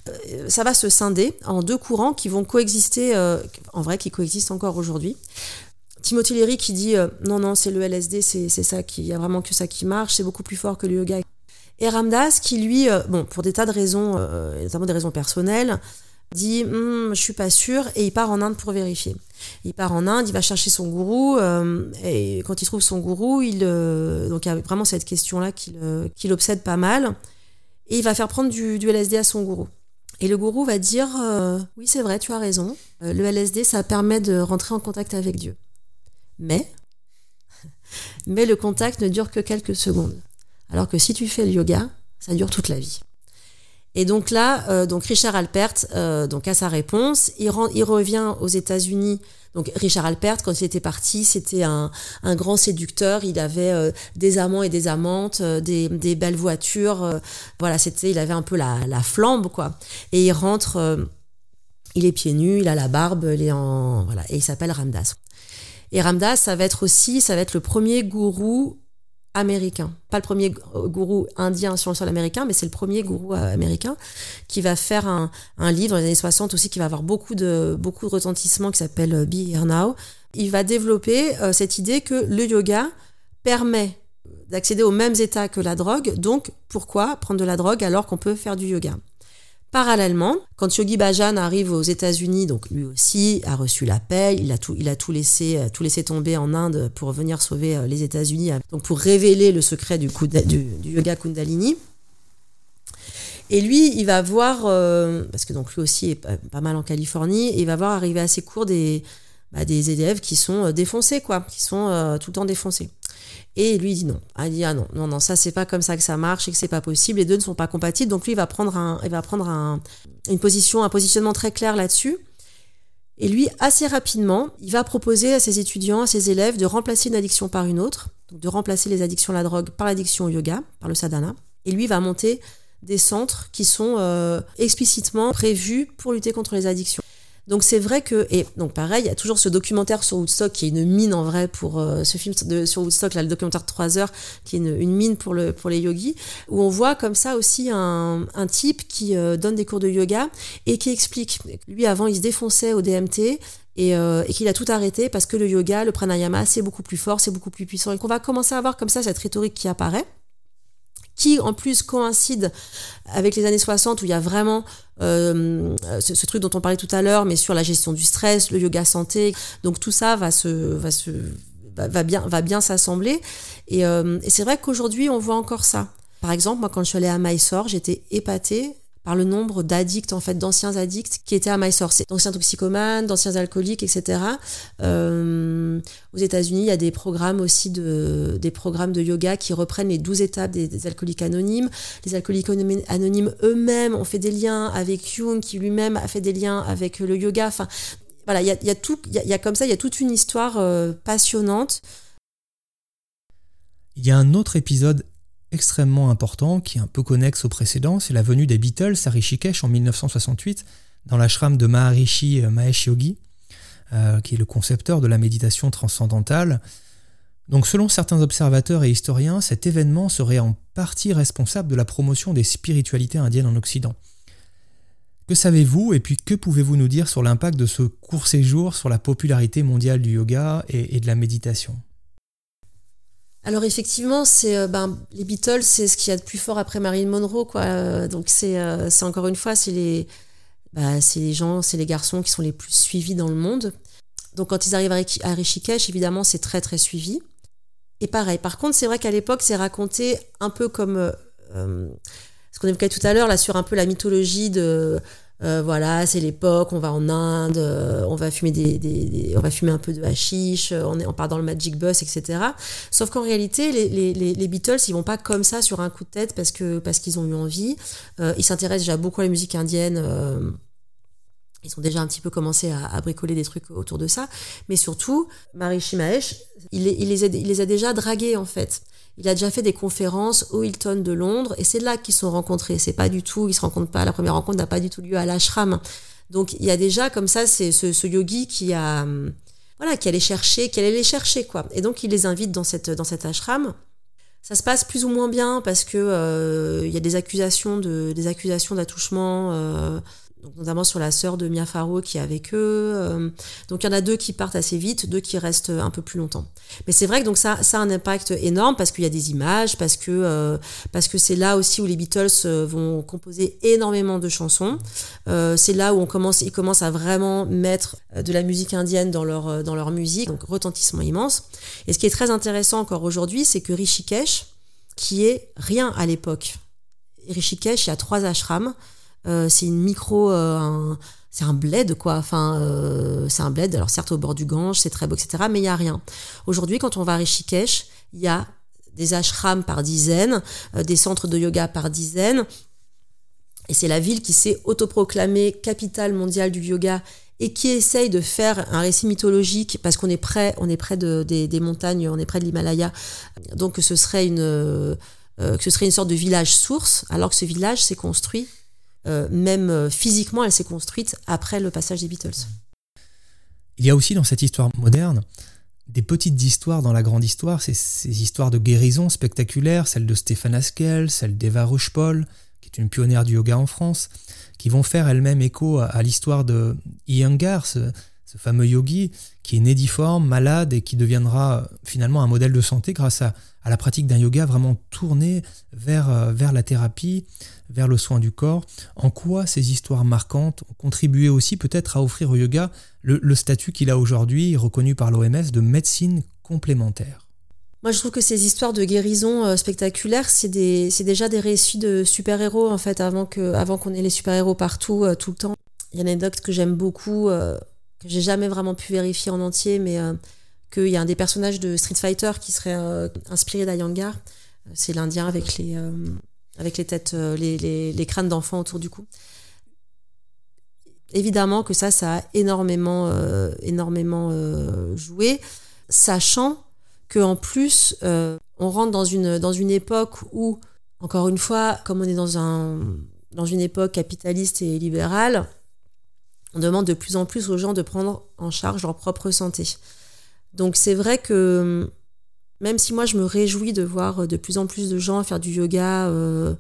euh, ça va se scinder en deux courants qui vont coexister, euh, en vrai, qui coexistent encore aujourd'hui. Timothy Leary qui dit euh, non, non, c'est le LSD, c'est ça qui, il y a vraiment que ça qui marche, c'est beaucoup plus fort que le yoga. Et Ramdas qui lui, bon, pour des tas de raisons, notamment des raisons personnelles, dit hm, je suis pas sûr et il part en Inde pour vérifier. Il part en Inde, il va chercher son gourou et quand il trouve son gourou, il donc il y a vraiment cette question là qui l'obsède pas mal et il va faire prendre du, du LSD à son gourou. Et le gourou va dire oui c'est vrai tu as raison, le LSD ça permet de rentrer en contact avec Dieu. Mais, mais le contact ne dure que quelques secondes. Alors que si tu fais le yoga, ça dure toute la vie. Et donc là, euh, donc Richard Alpert euh, donc a sa réponse. Il, il revient aux États-Unis. Donc Richard Alpert, quand il était parti, c'était un, grand séducteur. Il avait euh, des amants et des amantes, des, belles voitures. voilà, c'était, il avait un peu la, la, flambe, quoi. Et il rentre, il est pieds nus, il a la barbe, il est en voilà, et il s'appelle Ramdas. Et Ramdas, ça va être aussi, ça va être le premier gourou américain. Pas le premier gourou indien sur le sol américain, mais c'est le premier gourou euh, américain qui va faire un, livre dans les années 60 aussi qui va avoir beaucoup de, beaucoup de retentissement qui s'appelle euh, Be Here Now. Il va développer euh, cette idée que le yoga permet d'accéder aux mêmes états que la drogue, donc pourquoi prendre de la drogue alors qu'on peut faire du yoga? Parallèlement, quand Yogi Bhajan arrive aux États-Unis, donc lui aussi a reçu l'appel, il a tout, il a tout laissé, euh, tout laissé tomber en Inde pour venir sauver euh, les États-Unis, euh, donc pour révéler le secret du, du, yoga Kundalini. Et lui, il va voir, parce que donc lui aussi est pas mal en Californie, et il va voir arriver à ses cours des, bah, des élèves qui sont défoncés, quoi, qui sont tout le temps défoncés. Et lui dit non. Il dit ah non, non, non, ça c'est pas comme ça que ça marche et que c'est pas possible. Les deux ne sont pas compatibles. Donc lui il va prendre un, il va prendre un, une position, un positionnement très clair là-dessus. Et lui, assez rapidement, il va proposer à ses étudiants, à ses élèves de remplacer une addiction par une autre, donc de remplacer les addictions à la drogue par l'addiction au yoga, par le sadhana. Et lui va monter des centres qui sont euh, explicitement prévus pour lutter contre les addictions. Donc c'est vrai que et donc pareil, il y a toujours ce documentaire sur Woodstock qui est une mine en vrai pour euh, ce film sur Woodstock là, le documentaire de 3 heures qui est une, mine pour le pour les yogis où on voit comme ça aussi un, un type qui euh, donne des cours de yoga et qui explique. Lui avant il se défonçait au DMT et, euh, et qu'il a tout arrêté parce que le yoga, le pranayama, c'est beaucoup plus fort, c'est beaucoup plus puissant et qu'on va commencer à avoir comme ça cette rhétorique qui apparaît qui en plus coïncide avec les années 60 où il y a vraiment euh, ce, truc dont on parlait tout à l'heure, mais sur la gestion du stress, le yoga santé. Donc tout ça va se, va se, va, bien, va bien s'assembler. Et, euh, et c'est vrai qu'aujourd'hui on voit encore ça. Par exemple, moi quand je suis allée à Mysore, j'étais épatée par le nombre d'addicts, en fait, d'anciens addicts qui étaient à Mysore. D'anciens toxicomanes, d'anciens alcooliques, etc. Euh, aux États-Unis, il y a des programmes aussi de, des programmes de yoga qui reprennent les 12 étapes des, alcooliques anonymes. Les alcooliques anonymes eux-mêmes ont fait des liens avec Jung, qui lui-même a fait des liens avec le yoga. Enfin, voilà, il y a, y a, tout, il y a, comme ça, il y a toute une histoire euh, passionnante. Il y a un autre épisode extrêmement important qui est un peu connexe au précédent, c'est la venue des Beatles à Rishikesh en 1968 dans l'ashram de Maharishi Mahesh Yogi, euh, qui est le concepteur de la méditation transcendantale. Donc selon certains observateurs et historiens, cet événement serait en partie responsable de la promotion des spiritualités indiennes en Occident. Que savez-vous et puis que pouvez-vous nous dire sur l'impact de ce court séjour sur la popularité mondiale du yoga et de la méditation? Alors effectivement, c'est euh, ben, les Beatles, c'est ce qu'il y a de plus fort après Marilyn Monroe, quoi. Euh, donc euh, c'est encore une fois, c'est les, bah, les gens, c'est les garçons qui sont les plus suivis dans le monde. Donc quand ils arrivent à Rishikesh, évidemment, c'est très très suivi. Et pareil, par contre, c'est vrai qu'à l'époque, c'est raconté un peu comme ce qu'on évoquait tout à l'heure, là, sur un peu la mythologie de. Euh, voilà, c'est l'époque, on va en Inde, on va fumer des, on va fumer un peu de hashish, on, est, on part dans le magic bus, etc. Sauf qu'en réalité, les, les, les, Beatles, ils vont pas comme ça sur un coup de tête parce parce qu'ils ont eu envie. ils s'intéressent déjà beaucoup à la musique indienne ils ont déjà un petit peu commencé à, bricoler des trucs autour de ça. Mais surtout, les a, il les a déjà dragués en fait. Il a déjà fait des conférences au Hilton de Londres et c'est là qu'ils sont rencontrés. C'est pas du tout, ils se rencontrent pas. La première rencontre n'a pas du tout lieu à l'ashram. Donc il y a déjà comme ça, c'est ce, yogi qui a, voilà, qui allait chercher, qui allait les chercher quoi. Et donc il les invite dans cette dans cet ashram. Ça se passe plus ou moins bien parce que euh, il y a des accusations de des accusations d'attouchement. Euh, notamment sur la sœur de Mia Farrow qui est avec eux. Euh, donc il y en a deux qui partent assez vite, deux qui restent un peu plus longtemps. Mais c'est vrai que donc ça, ça a un impact énorme parce qu'il y a des images, parce que euh, parce que c'est là aussi où les Beatles euh, vont composer énormément de chansons. c'est là où on commence, ils commencent à vraiment mettre de la musique indienne dans leur dans leur musique, donc retentissement immense. Et ce qui est très intéressant encore aujourd'hui, c'est que Rishikesh, qui est rien à l'époque, Rishikesh, il y a trois ashrams. Euh, c'est une micro, euh, c'est un bled quoi. Enfin, euh, c'est un bled. Alors certes au bord du Gange, c'est très beau, etc. Mais il y a rien. Aujourd'hui, quand on va à Rishikesh, il y a des ashrams par dizaines, des centres de yoga par dizaines. Et c'est la ville qui s'est autoproclamée capitale mondiale du yoga et qui essaye de faire un récit mythologique parce qu'on est près, on est près de, des, montagnes, on est près de l'Himalaya. Donc ce serait une, que ce serait une sorte de village source, alors que ce village s'est construit euh, même euh, physiquement, elle s'est construite après le passage des Beatles. Il y a aussi dans cette histoire moderne des petites histoires dans la grande histoire, c'est ces histoires de guérison spectaculaires, celle de Stéphane Askel, celle d'Eva Rochepol, qui est une pionnière du yoga en France, qui vont faire elles-mêmes écho à, l'histoire de Iyengar, ce, ce, fameux yogi qui est né difforme, malade et qui deviendra finalement un modèle de santé grâce à, la pratique d'un yoga vraiment tourné euh, vers la thérapie, vers le soin du corps, en quoi ces histoires marquantes ont contribué aussi peut-être à offrir au yoga le, statut qu'il a aujourd'hui, reconnu par l'OMS, de médecine complémentaire? Moi, je trouve que ces histoires de guérison euh, spectaculaires, c'est déjà des récits de super-héros, en fait, avant qu'on ait les super-héros partout, euh, tout le temps. Il y a une anecdote que j'aime beaucoup, euh, que j'ai jamais vraiment pu vérifier en entier, mais qu'il y a un des personnages de Street Fighter qui serait inspiré d'Ayangar. C'est l'Indien avec les, avec les têtes, euh, les, crânes d'enfants autour du cou. Évidemment que ça, ça a énormément, euh, énormément euh, joué, sachant que en plus, on rentre dans une, dans une époque où, encore une fois, comme on est dans, un, dans une époque capitaliste et libérale, on demande de plus en plus aux gens de prendre en charge leur propre santé. Donc c'est vrai que même si moi je me réjouis de voir euh, de plus en plus de gens faire du yoga euh,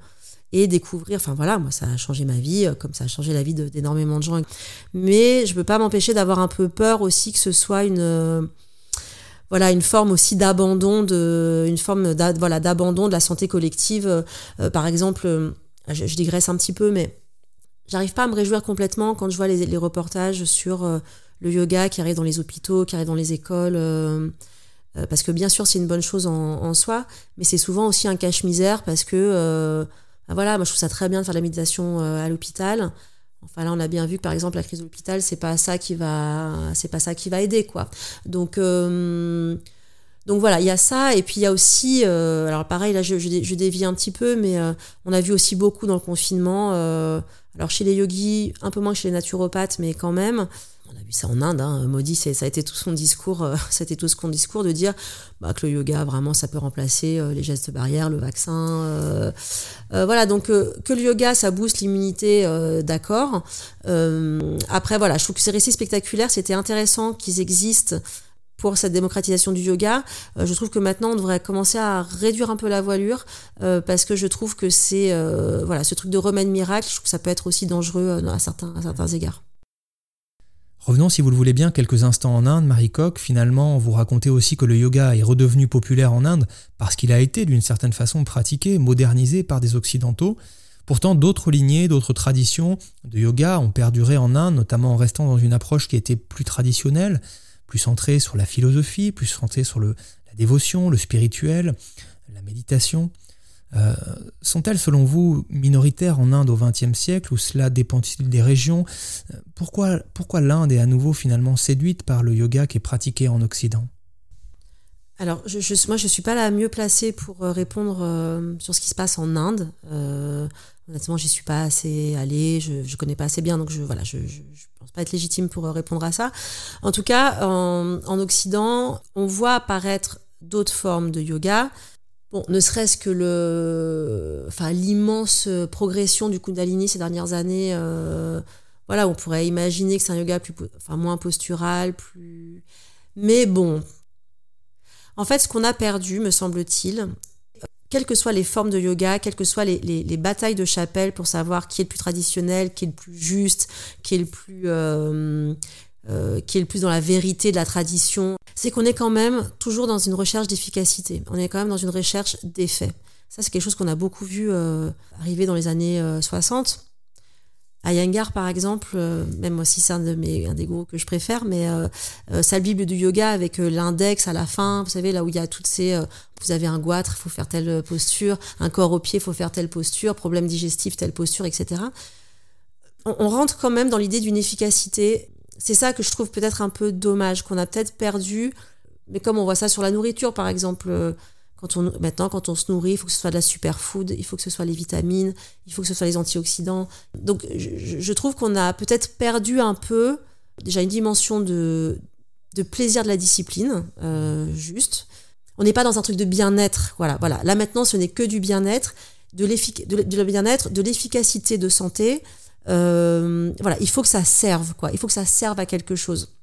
et découvrir, enfin voilà, moi ça a changé ma vie, euh, comme ça a changé la vie d'énormément de, gens. Mais je peux pas m'empêcher d'avoir un peu peur aussi que ce soit une voilà une forme aussi d'abandon de une forme voilà d'abandon de la santé collective. par exemple, je, digresse un petit peu, mais j'arrive pas à me réjouir complètement quand je vois les reportages sur le yoga qui arrive dans les hôpitaux, qui arrive dans les écoles. Euh, parce que bien sûr, c'est une bonne chose en, soi, mais c'est souvent aussi un cache-misère parce que, euh, voilà, moi je trouve ça très bien de faire de la méditation euh, à l'hôpital. Enfin là, on a bien vu que par exemple la crise de l'hôpital, c'est pas ça qui va, pas ça qui va aider quoi. Donc voilà, il y a ça, et puis il y a aussi, alors pareil, là je, je, dévie un petit peu, mais on a vu aussi beaucoup dans le confinement, alors chez les yogis, un peu moins que chez les naturopathes, mais quand même, on a vu ça en Inde, hein, Modi, ça a été tout son discours, euh, c'était tout son discours de dire bah, que le yoga, vraiment, ça peut remplacer euh, les gestes barrières, le vaccin. Euh, voilà, donc que le yoga, ça booste l'immunité, d'accord. après, voilà, je trouve que ces récits spectaculaires, c'était intéressant qu'ils existent pour cette démocratisation du yoga. je trouve que maintenant, on devrait commencer à réduire un peu la voilure parce que je trouve que c'est voilà ce truc de remède miracle. Je trouve que ça peut être aussi dangereux à à certains égards. Revenons, si vous le voulez bien, quelques instants en Inde. Marie Coq, finalement, vous racontez aussi que le yoga est redevenu populaire en Inde parce qu'il a été, d'une certaine façon, pratiqué, modernisé par des Occidentaux. Pourtant, d'autres lignées, d'autres traditions de yoga ont perduré en Inde, notamment en restant dans une approche qui était plus traditionnelle, plus centrée sur la philosophie, plus centrée sur la dévotion, le spirituel, la méditation. Euh, sont-elles, selon vous, minoritaires en Inde au XXe siècle ou cela dépend-il des régions? Pourquoi, pourquoi l'Inde est à nouveau finalement séduite par le yoga qui est pratiqué en Occident? Alors, moi, je ne suis pas la mieux placée pour euh, répondre euh, sur ce qui se passe en Inde. Euh, honnêtement, j'y suis pas assez allée, je ne connais pas assez bien, donc je voilà, pense pas être légitime pour répondre à ça. En tout cas, en Occident, on voit apparaître d'autres formes de yoga. Bon, ne serait-ce que l'immense progression du Kundalini ces dernières années. voilà, on pourrait imaginer que c'est un yoga plus, moins postural, plus. Mais bon, en fait, ce qu'on a perdu, me semble-t-il, quelles que soient les formes de yoga, quelles que soient les, batailles de chapelle pour savoir qui est le plus traditionnel, qui est le plus juste, qui est le plus, euh, euh, qui est le plus dans la vérité de la tradition, c'est qu'on est quand même toujours dans une recherche d'efficacité. On est quand même dans une recherche d'effet. Ça, c'est quelque chose qu'on a beaucoup vu euh, arriver dans les années 60. À Yangar, par exemple, euh, même moi si c'est un, de mes, un des groupes que je préfère, mais euh, euh, sa Bible du yoga avec l'index à la fin, vous savez, là où il y a toutes ces... vous avez un goitre, il faut faire telle posture, un corps au pied, il faut faire telle posture, problème digestif, telle posture, etc. On, rentre quand même dans l'idée d'une efficacité. C'est ça que je trouve peut-être un peu dommage, qu'on a peut-être perdu, mais comme on voit ça sur la nourriture, par exemple quand on, maintenant, quand on se nourrit, il faut que ce soit de la superfood, il faut que ce soit les vitamines, il faut que ce soit les antioxydants. Donc, je, trouve qu'on a peut-être perdu un peu, déjà, une dimension de, de plaisir de la discipline, euh, juste. On n'est pas dans un truc de bien-être. Voilà, voilà. Là, maintenant, ce n'est que du bien-être, de l'efficacité de santé. Euh, voilà, il faut que ça serve, quoi. Il faut que ça serve à quelque chose.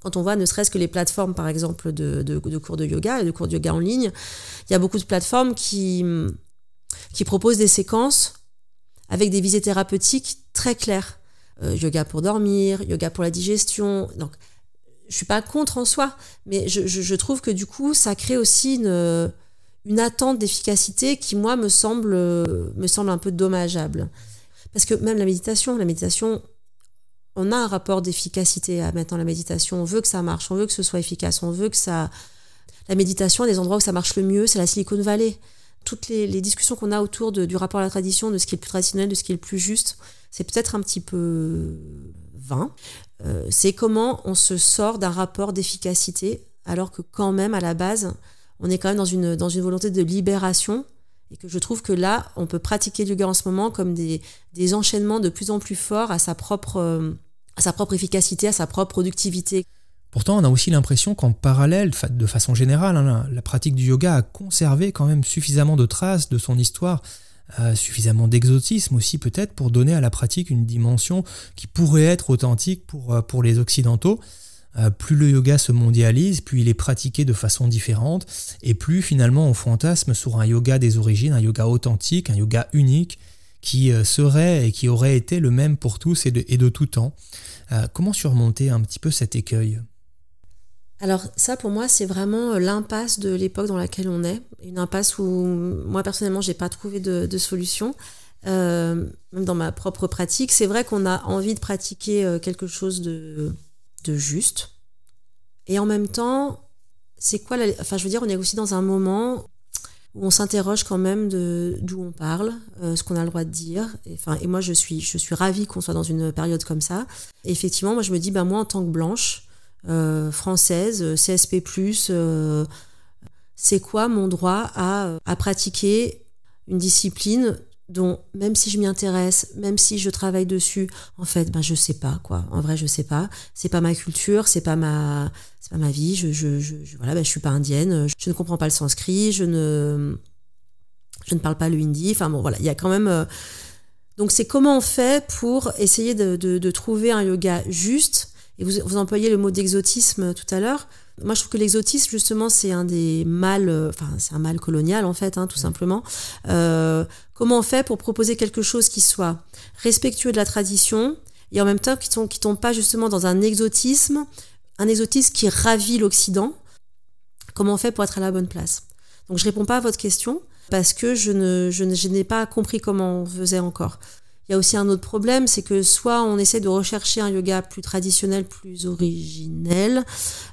Quand on voit ne serait-ce que les plateformes, par exemple, de, cours de yoga et de cours de yoga en ligne, il y a beaucoup de plateformes qui, qui proposent des séquences avec des visées thérapeutiques très claires. Euh, yoga pour dormir, yoga pour la digestion. Donc, je suis pas contre en soi, mais je, trouve que du coup, ça crée aussi une, une attente d'efficacité qui, moi, me semble, me semble un peu dommageable. Parce que même la méditation, la méditation, on a un rapport d'efficacité à dans la méditation. On veut que ça marche, on veut que ce soit efficace, on veut que ça. La méditation, des endroits où ça marche le mieux, c'est la Silicon Valley. Toutes les, discussions qu'on a autour du rapport à la tradition, de ce qui est le plus traditionnel, de ce qui est le plus juste, c'est peut-être un petit peu vain. Euh, c'est comment on se sort d'un rapport d'efficacité, alors que quand même, à la base, on est quand même dans une, dans une volonté de libération et que je trouve que là, on peut pratiquer le yoga en ce moment comme des, des enchaînements de plus en plus forts à sa propre, euh, à sa propre efficacité, à sa propre productivité. Pourtant, on a aussi l'impression qu'en parallèle, de façon générale, hein, la pratique du yoga a conservé quand même suffisamment de traces de son histoire, euh, suffisamment d'exotisme aussi peut-être pour donner à la pratique une dimension qui pourrait être authentique pour, euh, pour les Occidentaux. Euh, plus le yoga se mondialise, plus il est pratiqué de façon différente, et plus finalement on fantasme sur un yoga des origines, un yoga authentique, un yoga unique, qui serait et qui aurait été le même pour tous et de tout temps. Euh, comment surmonter un petit peu cet écueil? Alors ça pour moi c'est vraiment euh, l'impasse de l'époque dans laquelle on est, une impasse où moi personnellement j'ai pas trouvé de, solution, euh, même dans ma propre pratique. C'est vrai qu'on a envie de pratiquer quelque chose de, de juste, et en même temps c'est quoi la... Enfin je veux dire on est aussi dans un moment on s'interroge quand même de d'où on parle, euh, ce qu'on a le droit de dire. Et, enfin, et moi, je suis, je suis ravie qu'on soit dans une période comme ça. Effectivement, moi, je me dis, ben, moi, en tant que blanche, euh, française, CSP+, euh, c'est quoi mon droit à, à pratiquer une discipline dont même si je m'y intéresse, même si je travaille dessus, en fait, ben je sais pas quoi. En vrai, je sais pas. C'est pas ma culture, c'est pas ma, c'est pas ma vie. Je, je, je, voilà, ben je suis pas indienne. Je ne comprends pas le sanskrit. Je ne, je ne parle pas le hindi. Enfin bon, voilà, il y a quand même. Euh, donc c'est comment on fait pour essayer de, de, trouver un yoga juste? Et vous, vous employez le mot d'exotisme tout à l'heure. Moi, je trouve que l'exotisme, justement, c'est un des mal, euh, enfin, c'est un mal colonial, en fait, hein, tout simplement. Euh, comment on fait pour proposer quelque chose qui soit respectueux de la tradition et en même temps qui ne qui tombe pas justement dans un exotisme, un exotisme qui ravit l'Occident? Comment on fait pour être à la bonne place? Donc, je réponds pas à votre question parce que je n'ai pas compris comment on faisait encore. Il y a aussi un autre problème, c'est que soit on essaie de rechercher un yoga plus traditionnel, plus originel,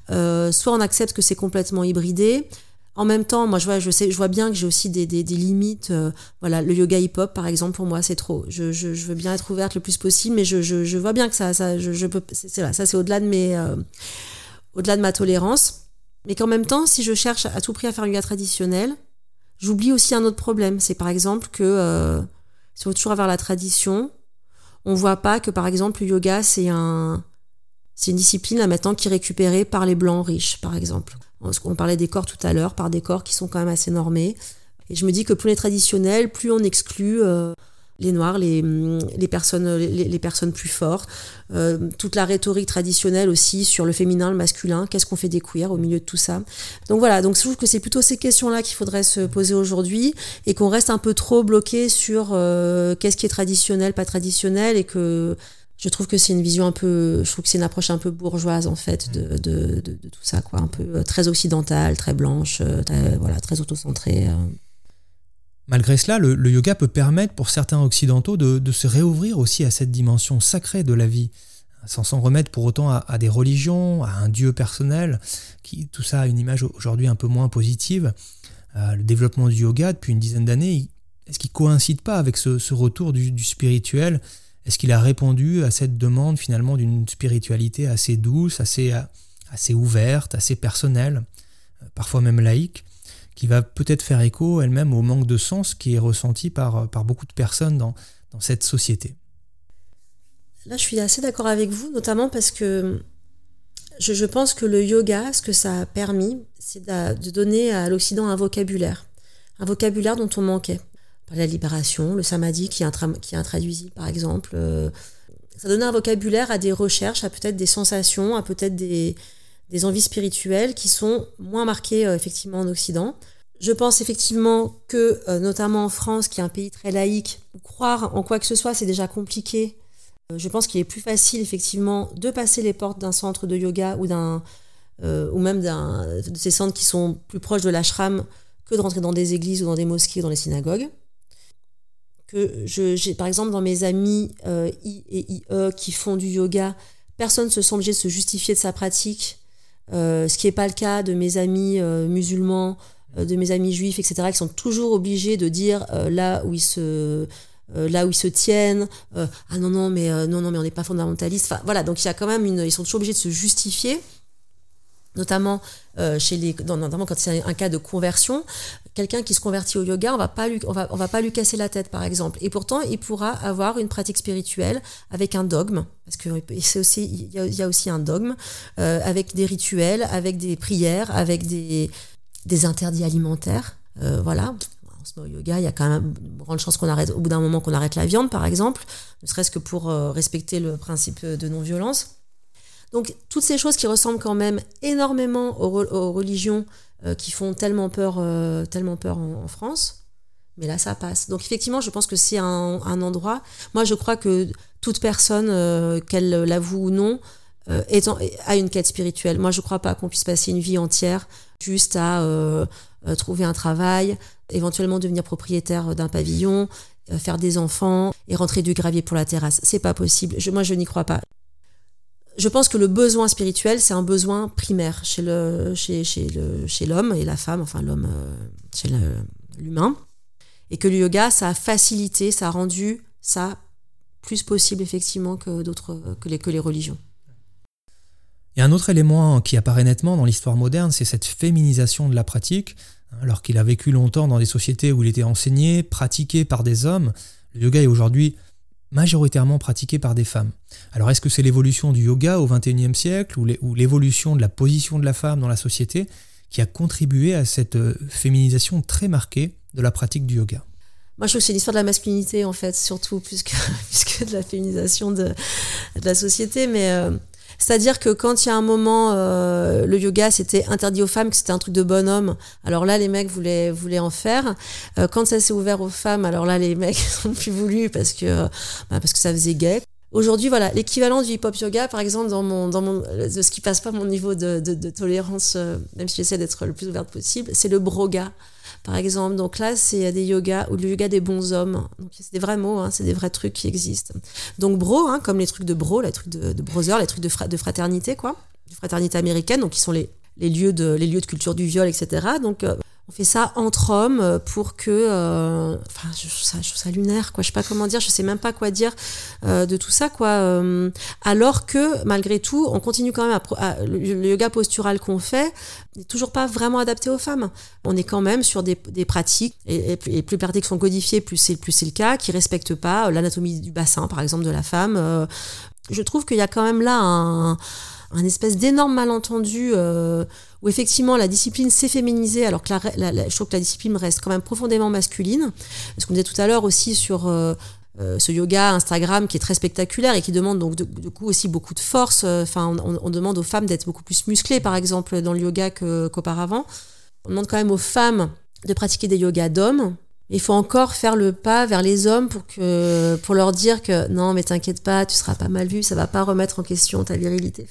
euh, soit on accepte que c'est complètement hybridé. En même temps, moi, je vois, je sais, je vois bien que j'ai aussi des, des, limites. Euh, voilà, le yoga hip-hop, par exemple, pour moi, c'est trop. Je, veux bien être ouverte le plus possible, mais je, vois bien que ça, ça, je, peux, c'est ça, c'est au-delà de mes, euh, au-delà de ma tolérance. Mais qu'en même temps, si je cherche à tout prix à faire un yoga traditionnel, j'oublie aussi un autre problème. C'est par exemple que si on veut toujours avoir la tradition, on voit pas que par exemple le yoga c'est un c'est une discipline là maintenant qui est récupérée par les blancs riches, par exemple. On parlait des corps tout à l'heure, par des corps qui sont quand même assez normés. Et je me dis que plus on est traditionnel, plus on exclut euh, les noirs, les, les personnes, les, les, personnes plus fortes. Euh, toute la rhétorique traditionnelle aussi sur le féminin, le masculin. Qu'est-ce qu'on fait des queers au milieu de tout ça Donc voilà, donc je trouve que c'est plutôt ces questions-là qu'il faudrait se poser aujourd'hui et qu'on reste un peu trop bloqué sur euh, qu'est-ce qui est traditionnel, pas traditionnel et que je trouve que c'est une vision un peu, je trouve que c'est une approche un peu bourgeoise en fait de, de, de, de tout ça, quoi, un peu euh, très occidentale, très blanche, euh, très, voilà, très autocentrée. Euh. Malgré cela, le, yoga peut permettre pour certains occidentaux de, se réouvrir aussi à cette dimension sacrée de la vie, sans s'en remettre pour autant à, des religions, à un dieu personnel, qui tout ça a une image aujourd'hui un peu moins positive. Euh, le développement du yoga depuis une dizaine d'années, est-ce qu'il coïncide pas avec ce, retour du, spirituel? Est-ce qu'il a répondu à cette demande finalement d'une spiritualité assez douce, assez, assez ouverte, assez personnelle, euh, parfois même laïque, qui va peut-être faire écho elle-même au manque de sens qui est ressenti par, par beaucoup de personnes dans, dans cette société Là, je suis assez d'accord avec vous, notamment parce que je, je, pense que le yoga, ce que ça a permis, c'est de donner à l'Occident un vocabulaire, un vocabulaire dont on manquait par la libération, le samadhi qui est, est intraduisible par exemple. Euh, ça donnait un vocabulaire à des recherches, à peut-être des sensations, à peut-être des, des, envies spirituelles qui sont moins marquées euh, effectivement en Occident. Je pense effectivement que, euh, notamment en France, qui est un pays très laïque, croire en quoi que ce soit, c'est déjà compliqué. je pense qu'il est plus facile effectivement de passer les portes d'un centre de yoga ou d'un ou même d'un de ces centres qui sont plus proches de l'ashram que de rentrer dans des églises ou dans des mosquées ou dans les synagogues que j'ai par exemple dans mes amis euh, I et IE qui font du yoga, personne ne se sent obligé de se justifier de sa pratique, euh, ce qui n'est pas le cas de mes amis euh, musulmans, euh, de mes amis juifs, etc., qui sont toujours obligés de dire euh, là où ils se tiennent, ah non non mais non non mais on n'est pas fondamentaliste. Enfin voilà donc il y a quand même une, ils sont toujours obligés de se justifier notamment euh, chez les, notamment quand c'est un cas de conversion, quelqu'un qui se convertit au yoga, on va pas lui, on va, on va pas lui casser la tête par exemple. Et pourtant, il pourra avoir une pratique spirituelle avec un dogme, parce que c'est aussi, il y, a, aussi un dogme euh, avec des rituels, avec des prières, avec des, des interdits alimentaires, euh, voilà. On se met au yoga, il y a quand même une grande chance qu'on arrête, au bout d'un moment, qu'on arrête la viande, par exemple, ne serait-ce que pour euh, respecter le principe de non-violence. Donc toutes ces choses qui ressemblent quand même énormément aux, religions euh, qui font tellement peur, euh, tellement peur en, France, mais là ça passe. Donc effectivement, je pense que c'est un, endroit. Moi, je crois que toute personne, euh, qu'elle l'avoue ou non, a une quête spirituelle. Moi, je crois pas qu'on puisse passer une vie entière juste à trouver un travail, éventuellement devenir propriétaire d'un pavillon, faire des enfants et rentrer du gravier pour la terrasse. C'est pas possible. Moi, je n'y crois pas je pense que le besoin spirituel, c'est un besoin primaire chez le chez, chez le chez l'homme et la femme, enfin l'homme euh, chez l'humain, et que le yoga, ça a facilité, ça a rendu ça plus possible effectivement que d'autres que les que les religions. Il y a un autre élément qui apparaît nettement dans l'histoire moderne, c'est cette féminisation de la pratique. Alors qu'il a vécu longtemps dans des sociétés où il était enseigné, pratiqué par des hommes, le yoga est aujourd'hui majoritairement pratiqué par des femmes. Alors est-ce que c'est l'évolution du yoga au XXIe siècle ou l'évolution de la position de la femme dans la société qui a contribué à cette euh, féminisation très marquée de la pratique du yoga? Moi, je trouve que c'est l'histoire de la masculinité, en fait, surtout, plus que, de la féminisation de, de la société. Mais euh, c'est-à-dire que quand il y a un moment, euh, le yoga c'était interdit aux femmes, que c'était un truc de bonhomme. Alors là, les mecs voulaient voulaient en faire. Euh, quand ça s'est ouvert aux femmes, alors là, les mecs n'ont plus voulu parce que bah, parce que ça faisait gay. Aujourd'hui, voilà, l'équivalent du hip-hop yoga, par exemple, dans mon, dans mon, de ce qui passe pas mon niveau de, de, tolérance, euh, même si j'essaie d'être le plus ouverte possible, c'est le broga, par exemple. Donc là, c'est des yogas ou le yoga des bons hommes. Donc c'est des vrais mots, hein, c'est des vrais trucs qui existent. Donc bro, hein, comme les trucs de bro, les trucs de, de brother, les trucs de, de fraternité, quoi, de fraternité américaine, donc qui sont les, lieux de les lieux de culture du viol, etc. Donc euh, on fait ça entre hommes euh, pour que euh, enfin je trouve, ça, je trouve lunaire quoi. Je sais pas comment dire je sais même pas quoi dire euh, de tout ça quoi alors que malgré tout on continue quand même à, le, yoga postural qu'on fait n'est toujours pas vraiment adapté aux femmes. On est quand même sur des, pratiques et, plus, les pratiques sont codifiées plus c'est le cas qui respectent pas l'anatomie du bassin par exemple de la femme je trouve qu'il y a quand même là un un espèce d'énorme malentendu où effectivement la discipline s'est féminisée alors que la, la, je trouve que la discipline reste quand même profondément masculine. Ce qu'on disait tout à l'heure aussi sur euh, euh, ce yoga Instagram qui est très spectaculaire et qui demande donc de, coup aussi beaucoup de force. Enfin, on, on, demande aux femmes d'être beaucoup plus musclées par exemple dans le yoga qu'auparavant. Qu on demande quand même aux femmes de pratiquer des yogas d'hommes, il faut encore faire le pas vers les hommes pour que pour leur dire que non mais t'inquiète pas tu seras pas mal vu ça va pas remettre en question ta virilité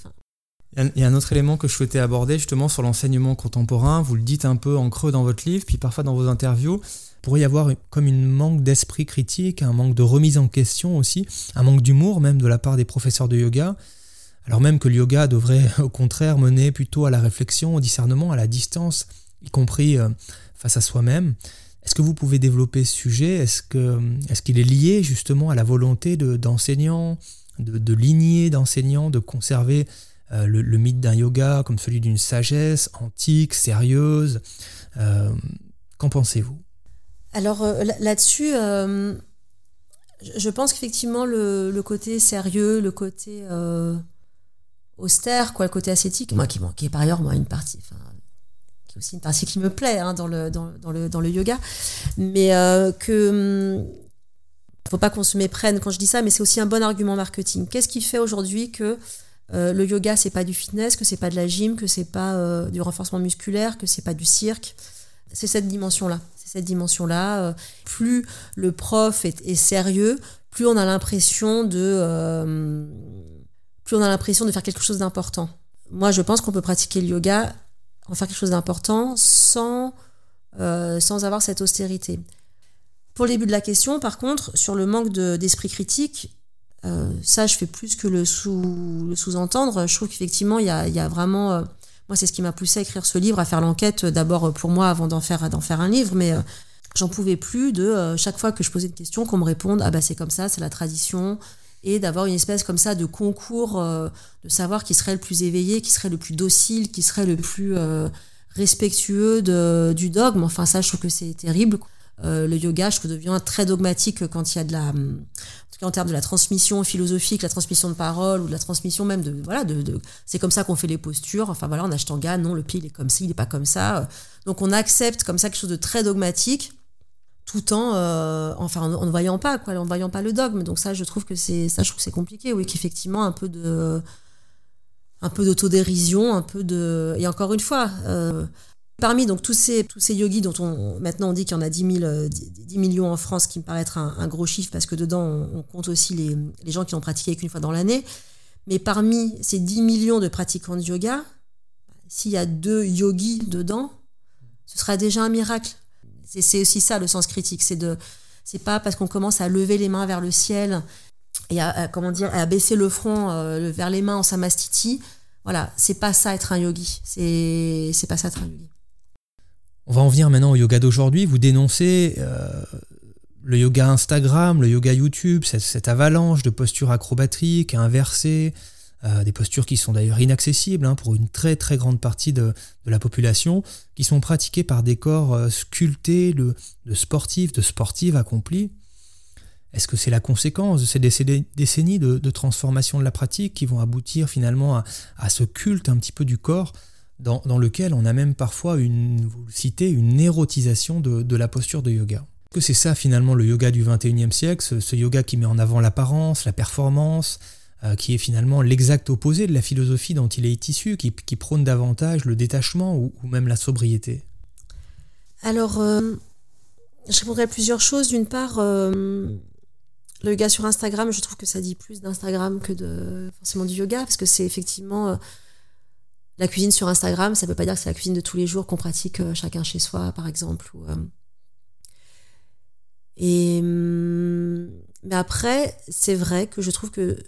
il y a un autre élément que je souhaitais aborder justement sur l'enseignement contemporain. Vous le dites un peu en creux dans votre livre, puis parfois dans vos interviews. Il pourrait y avoir comme une manque d'esprit critique, un manque de remise en question aussi, un manque d'humour même de la part des professeurs de yoga. Alors même que le yoga devrait au contraire mener plutôt à la réflexion, au discernement, à la distance, y compris euh, face à soi-même. Est-ce que vous pouvez développer ce sujet? Est-ce qu'il est, qu'il est lié justement à la volonté d'enseignants, de, de, de lignée d'enseignants, de conserver euh, le, mythe d'un yoga comme celui d'une sagesse antique, sérieuse. Euh, Qu'en pensez-vous? Alors euh, là-dessus, je pense qu'effectivement le, côté sérieux, le côté austère, quoi, le côté ascétique, moi qui, qui est par ailleurs moi une partie, qui est aussi une partie qui me plaît hein, dans, le, dans, dans, le, dans le yoga, mais que hum, faut pas qu'on se méprenne quand je dis ça, mais c'est aussi un bon argument marketing. Qu'est-ce qui fait aujourd'hui que euh, le yoga c'est pas du fitness, que c'est pas de la gym, que c'est pas euh, du renforcement musculaire, que c'est pas du cirque. C'est cette dimension-là. C'est cette dimension-là. Euh, plus le prof est, sérieux, plus on a l'impression de, plus on a l'impression de faire quelque chose d'important. Moi, je pense qu'on peut pratiquer le yoga, en faire quelque chose d'important, sans sans avoir cette austérité. Pour le début de la question, par contre, sur le manque d'esprit de, critique, euh, ça, je fais plus que le sous le sous-entendre. Je trouve qu'effectivement, il y a, vraiment. Euh, moi, c'est ce qui m'a poussé à écrire ce livre, à faire l'enquête d'abord pour moi avant d'en faire un livre, mais euh, j'en pouvais plus de euh, chaque fois que je posais une question qu'on me réponde ah bah c'est comme ça, c'est la tradition et d'avoir une espèce comme ça de concours euh, de savoir qui serait le plus éveillé, qui serait le plus docile, qui serait le plus respectueux du dogme. Enfin ça, je trouve que c'est terrible. Euh, le yoga, je devient très dogmatique quand il y a de la, en tout cas en termes de la transmission philosophique, la transmission de parole ou de la transmission même de, voilà, de, c'est comme ça qu'on fait les postures. Enfin voilà, en ashtanga, non, le pied il est comme ça, il est pas comme ça. Donc on accepte comme ça quelque chose de très dogmatique, tout en, euh, enfin, en, ne voyant pas quoi, en voyant pas le dogme. Donc ça, je trouve que c'est, ça, je trouve que c'est compliqué. Oui, qu'effectivement un peu de, un peu d'autodérision, un peu de, et encore une fois. Euh, Parmi donc tous ces, yogis dont on maintenant on dit qu'il y en a 10, 000, 10, millions en France, qui me paraît être un, gros chiffre parce que dedans on, compte aussi les, les, gens qui ont pratiqué qu'une fois dans l'année. Mais parmi ces 10 millions de pratiquants de yoga, s'il y a deux yogis dedans, ce sera déjà un miracle. C'est aussi ça le sens critique, c'est de c'est pas parce qu'on commence à lever les mains vers le ciel et à, à comment dire à baisser le front euh, vers les mains en samastiti. Voilà, c'est pas ça être un yogi. C'est c'est pas ça être un yogi. On va en venir maintenant au yoga d'aujourd'hui. Vous dénoncez euh, le yoga Instagram, le yoga YouTube, cette, avalanche de postures acrobatiques, inversées, euh, des postures qui sont d'ailleurs inaccessibles hein, pour une très très grande partie de, la population, qui sont pratiquées par des corps euh, sculptés de, sportifs, de sportives accomplis. Est-ce que c'est la conséquence de ces décennies de, transformation de la pratique qui vont aboutir finalement à ce culte un petit peu du corps dans, lequel on a même parfois une, vous le citez, une érotisation de, la posture de yoga. Que c'est ça finalement le yoga du 21e siècle, ce, yoga qui met en avant l'apparence, la performance, euh, qui est finalement l'exact opposé de la philosophie dont il est issu, qui, prône davantage le détachement ou, même la sobriété? Alors, euh, je répondrai à plusieurs choses. D'une part, euh, Le yoga sur Instagram, je trouve que ça dit plus d'Instagram que forcément du yoga, parce que c'est effectivement la cuisine sur Instagram, ça ne veut pas dire que c'est la cuisine de tous les jours qu'on pratique euh, chacun chez soi, par exemple. Euh. Et hum, mais après, c'est vrai que je trouve que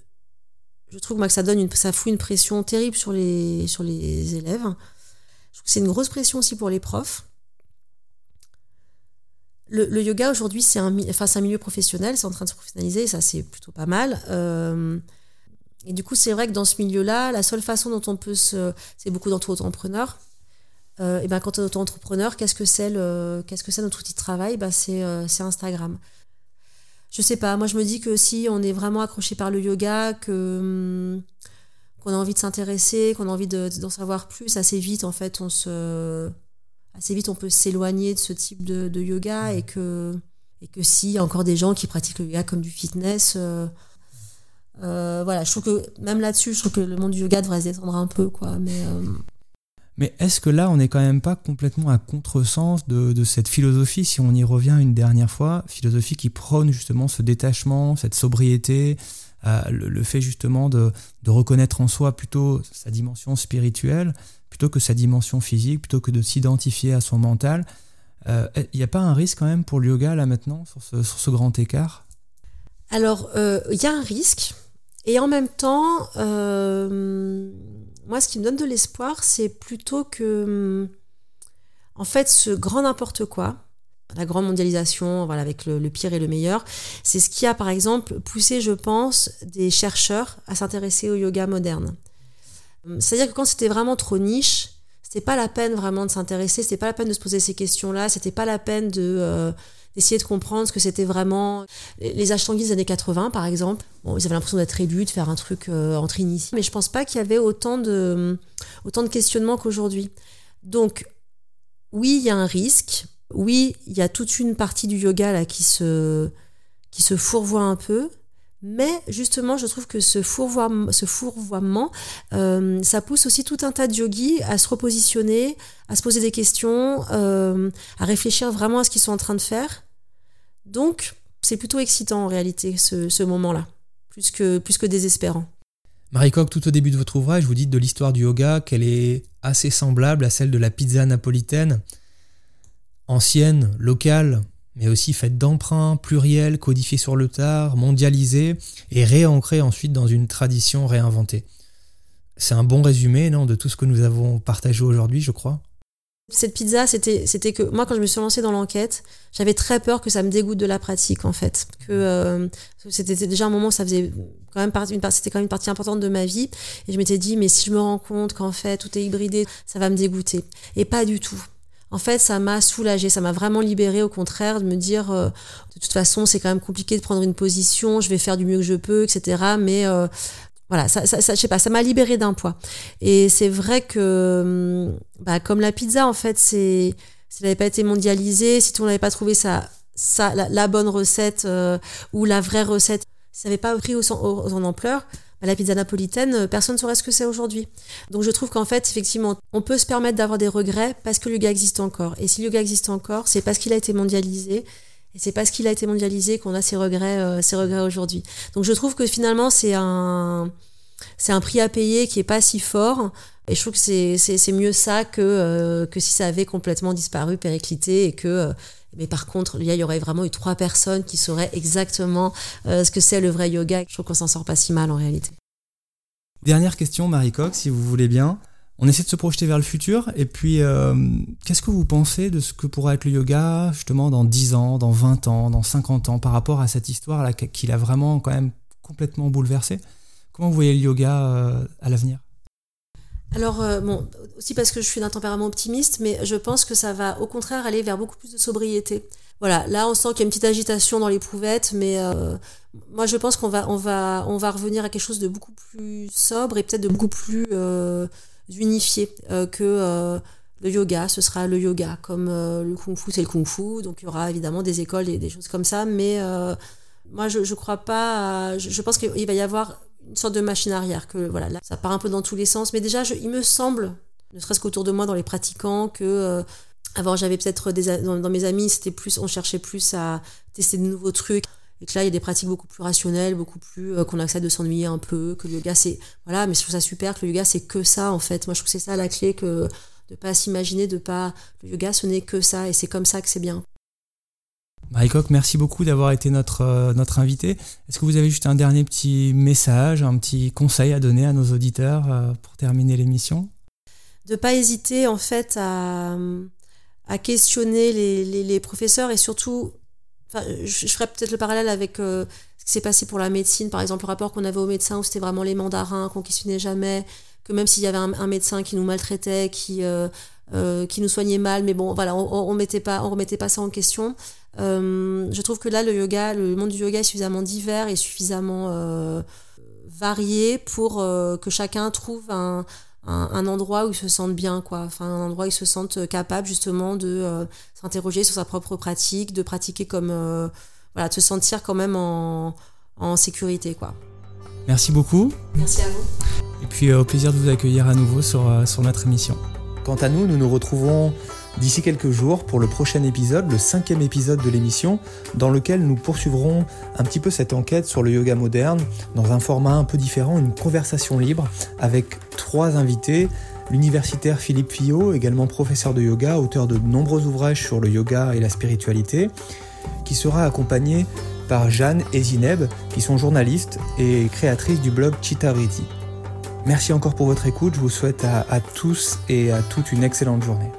je trouve moi, que ça donne une, ça fout une pression terrible sur les sur les élèves. Je trouve que c'est une grosse pression aussi pour les profs le, yoga aujourd'hui, c'est un, un milieu professionnel, c'est en train de se professionnaliser, et ça c'est plutôt pas mal. Euh, et du coup, c'est vrai que dans ce milieu-là, la seule façon dont on peut se. C'est beaucoup d'entre-entrepreneurs. Euh, et ben, quand on est auto-entrepreneur, qu'est-ce que c'est qu'est-ce que notre outil de travail? Ben, c'est, euh, c'est Instagram. Je sais pas, moi je me dis que si on est vraiment accroché par le yoga, que hum, qu'on a envie de s'intéresser, qu'on a envie d'en savoir plus, assez vite en fait on se assez vite on peut s'éloigner de ce type de, yoga et que, et que s'il y a encore des gens qui pratiquent le yoga comme du fitness, euh, euh, voilà, je trouve que même là-dessus, je trouve que le monde du yoga devrait se détendre un peu, quoi. Mais, euh, mais est-ce que là, on n'est quand même pas complètement à contresens de, de cette philosophie, si on y revient une dernière fois, philosophie qui prône justement ce détachement, cette sobriété, le, fait justement de, de, reconnaître en soi plutôt sa dimension spirituelle plutôt que sa dimension physique, plutôt que de s'identifier à son mental. Il euh, n'y a pas un risque quand même pour le yoga là maintenant sur ce, sur ce grand écart? Alors, il euh, y a un risque. Et en même temps, euh, moi, ce qui me donne de l'espoir, c'est plutôt que, en fait, ce grand n'importe quoi, la grande mondialisation, voilà, avec le, pire et le meilleur, c'est ce qui a, par exemple, poussé, je pense, des chercheurs à s'intéresser au yoga moderne. C'est-à-dire que quand c'était vraiment trop niche, c'était pas la peine vraiment de s'intéresser, c'était pas la peine de se poser ces questions-là, c'était pas la peine de euh, d'essayer de comprendre ce que c'était vraiment. Les Ashtanguis des années 80, par exemple, ils avaient l'impression d'être élus, de faire un truc euh, entre initiés, mais je pense pas qu'il y avait autant de, autant de questionnements qu'aujourd'hui. Donc, oui, il y a un risque. Oui, il y a toute une partie du yoga là qui se, qui se fourvoie un peu. Mais justement, je trouve que ce fourvoiement, ce fourvoiement euh, ça pousse aussi tout un tas de yogis à se repositionner, à se poser des questions, euh, à réfléchir vraiment à ce qu'ils sont en train de faire. Donc, c'est plutôt excitant en réalité, ce, moment-là, plus que, plus que désespérant. Marie Coq, tout au début de votre ouvrage, vous dites de l'histoire du yoga qu'elle est assez semblable à celle de la pizza napolitaine, ancienne, locale, mais aussi faite d'emprunts pluriels codifiés sur le tard, mondialisés et réancrés ensuite dans une tradition réinventée. C'est un bon résumé, non, de tout ce que nous avons partagé aujourd'hui, je crois? Cette pizza, c'était, c'était que moi, quand je me suis lancée dans l'enquête, j'avais très peur que ça me dégoûte de la pratique, en fait. Que euh, c'était déjà un moment ça faisait quand même partie, c'était quand même une partie importante de ma vie. Et je m'étais dit, mais si je me rends compte qu'en fait tout est hybridé, ça va me dégoûter. Et pas du tout en fait, ça m'a soulagée, ça m'a vraiment libérée, au contraire, de me dire, euh, de toute façon, c'est quand même compliqué de prendre une position, je vais faire du mieux que je peux, etc. Mais euh, voilà, ça, ça, je sais pas, ça m'a libérée d'un poids. Et c'est vrai que, hum, bah, comme la pizza, en fait, c'est, si elle n'avait pas été mondialisée, si on n'avait pas trouvé ça, ça, la, bonne recette euh, ou la vraie recette, si ça n'avait pas pris aux, en ampleur, la pizza napolitaine, euh, personne ne saurait ce que c'est aujourd'hui. Donc je trouve qu'en fait, effectivement, on peut se permettre d'avoir des regrets parce que le yoga existe encore. Et si le yoga existe encore, c'est parce qu'il a été mondialisé. Et c'est parce qu'il a été mondialisé qu'on a ces regrets, euh, regrets aujourd'hui. Donc je trouve que finalement, c'est un, c'est un prix à payer qui est pas si fort. Et je trouve que c'est, c'est, mieux ça que, euh, que si ça avait complètement disparu, périclité, et que mais par contre, il y aurait vraiment eu trois personnes qui sauraient exactement euh, ce que c'est le vrai yoga. Je trouve qu'on s'en sort pas si mal en réalité. Dernière question, Marie Cox, si vous voulez bien. On essaie de se projeter vers le futur. Et puis, euh, qu'est-ce que vous pensez de ce que pourra être le yoga, justement, dans 10 ans, dans 20 ans, dans 50 ans, par rapport à cette histoire-là qui l'a vraiment, quand même, complètement bouleversé? Comment vous voyez le yoga euh, à l'avenir? Alors, euh, bon, aussi parce que je suis d'un tempérament optimiste, mais je pense que ça va au contraire aller vers beaucoup plus de sobriété. Voilà, là on sent qu'il y a une petite agitation dans l'éprouvettes, mais moi je pense qu'on va, revenir à quelque chose de beaucoup plus sobre et peut-être de beaucoup plus unifié que le yoga, ce sera le yoga, comme le kung fu c'est le kung fu, donc il y aura évidemment des écoles et des choses comme ça, mais moi je, crois pas, je pense qu'il va y avoir une sorte de machine arrière. Que voilà, là, ça part un peu dans tous les sens. Mais déjà, il me semble, ne serait-ce qu'autour de moi, dans les pratiquants, que euh, avant j'avais peut-être des dans, mes amis, c'était plus, on cherchait plus à tester de nouveaux trucs. Et que là il y a des pratiques beaucoup plus rationnelles, beaucoup plus qu'on accepte de s'ennuyer un peu, que le yoga c'est voilà, mais je trouve ça super que le yoga c'est que ça en fait. Moi je trouve que c'est ça la clé que de pas s'imaginer, de pas le yoga ce n'est que ça et c'est comme ça que c'est bien. Marie Coq, merci beaucoup d'avoir été notre, euh, notre invité. Est-ce que vous avez juste un dernier petit message, un petit conseil à donner à nos auditeurs euh, pour terminer l'émission? De ne pas hésiter en fait à, à questionner les, les, professeurs et surtout, je, je ferai peut-être le parallèle avec euh, ce qui s'est passé pour la médecine, par exemple le rapport qu'on avait aux médecins où c'était vraiment les mandarins qu'on questionnait jamais, que même s'il y avait un, médecin qui nous maltraitait, qui, qui nous soignait mal, mais bon voilà, on, ne mettait pas, on remettait pas ça en question. Euh, je trouve que là, le yoga, le monde du yoga est suffisamment divers et suffisamment euh, varié pour euh, que chacun trouve un, un, endroit où il se sente bien, quoi. Enfin, un endroit où il se sente capable justement de s'interroger sur sa propre pratique, de pratiquer comme, voilà, de se sentir quand même en, en sécurité, quoi. Merci beaucoup. Merci à vous. Et puis au plaisir de vous accueillir à nouveau sur, sur notre émission. Quant à nous, nous nous retrouvons d'ici quelques jours pour le prochain épisode, le cinquième épisode de l'émission, dans lequel nous poursuivrons un petit peu cette enquête sur le yoga moderne dans un format un peu différent, une conversation libre avec trois invités. L'universitaire Philippe Fillot, également professeur de yoga, auteur de nombreux ouvrages sur le yoga et la spiritualité, qui sera accompagné par Jeanne et Zineb, qui sont journalistes et créatrices du blog Chitariti. Merci encore pour votre écoute, je vous souhaite à tous et à toutes une excellente journée.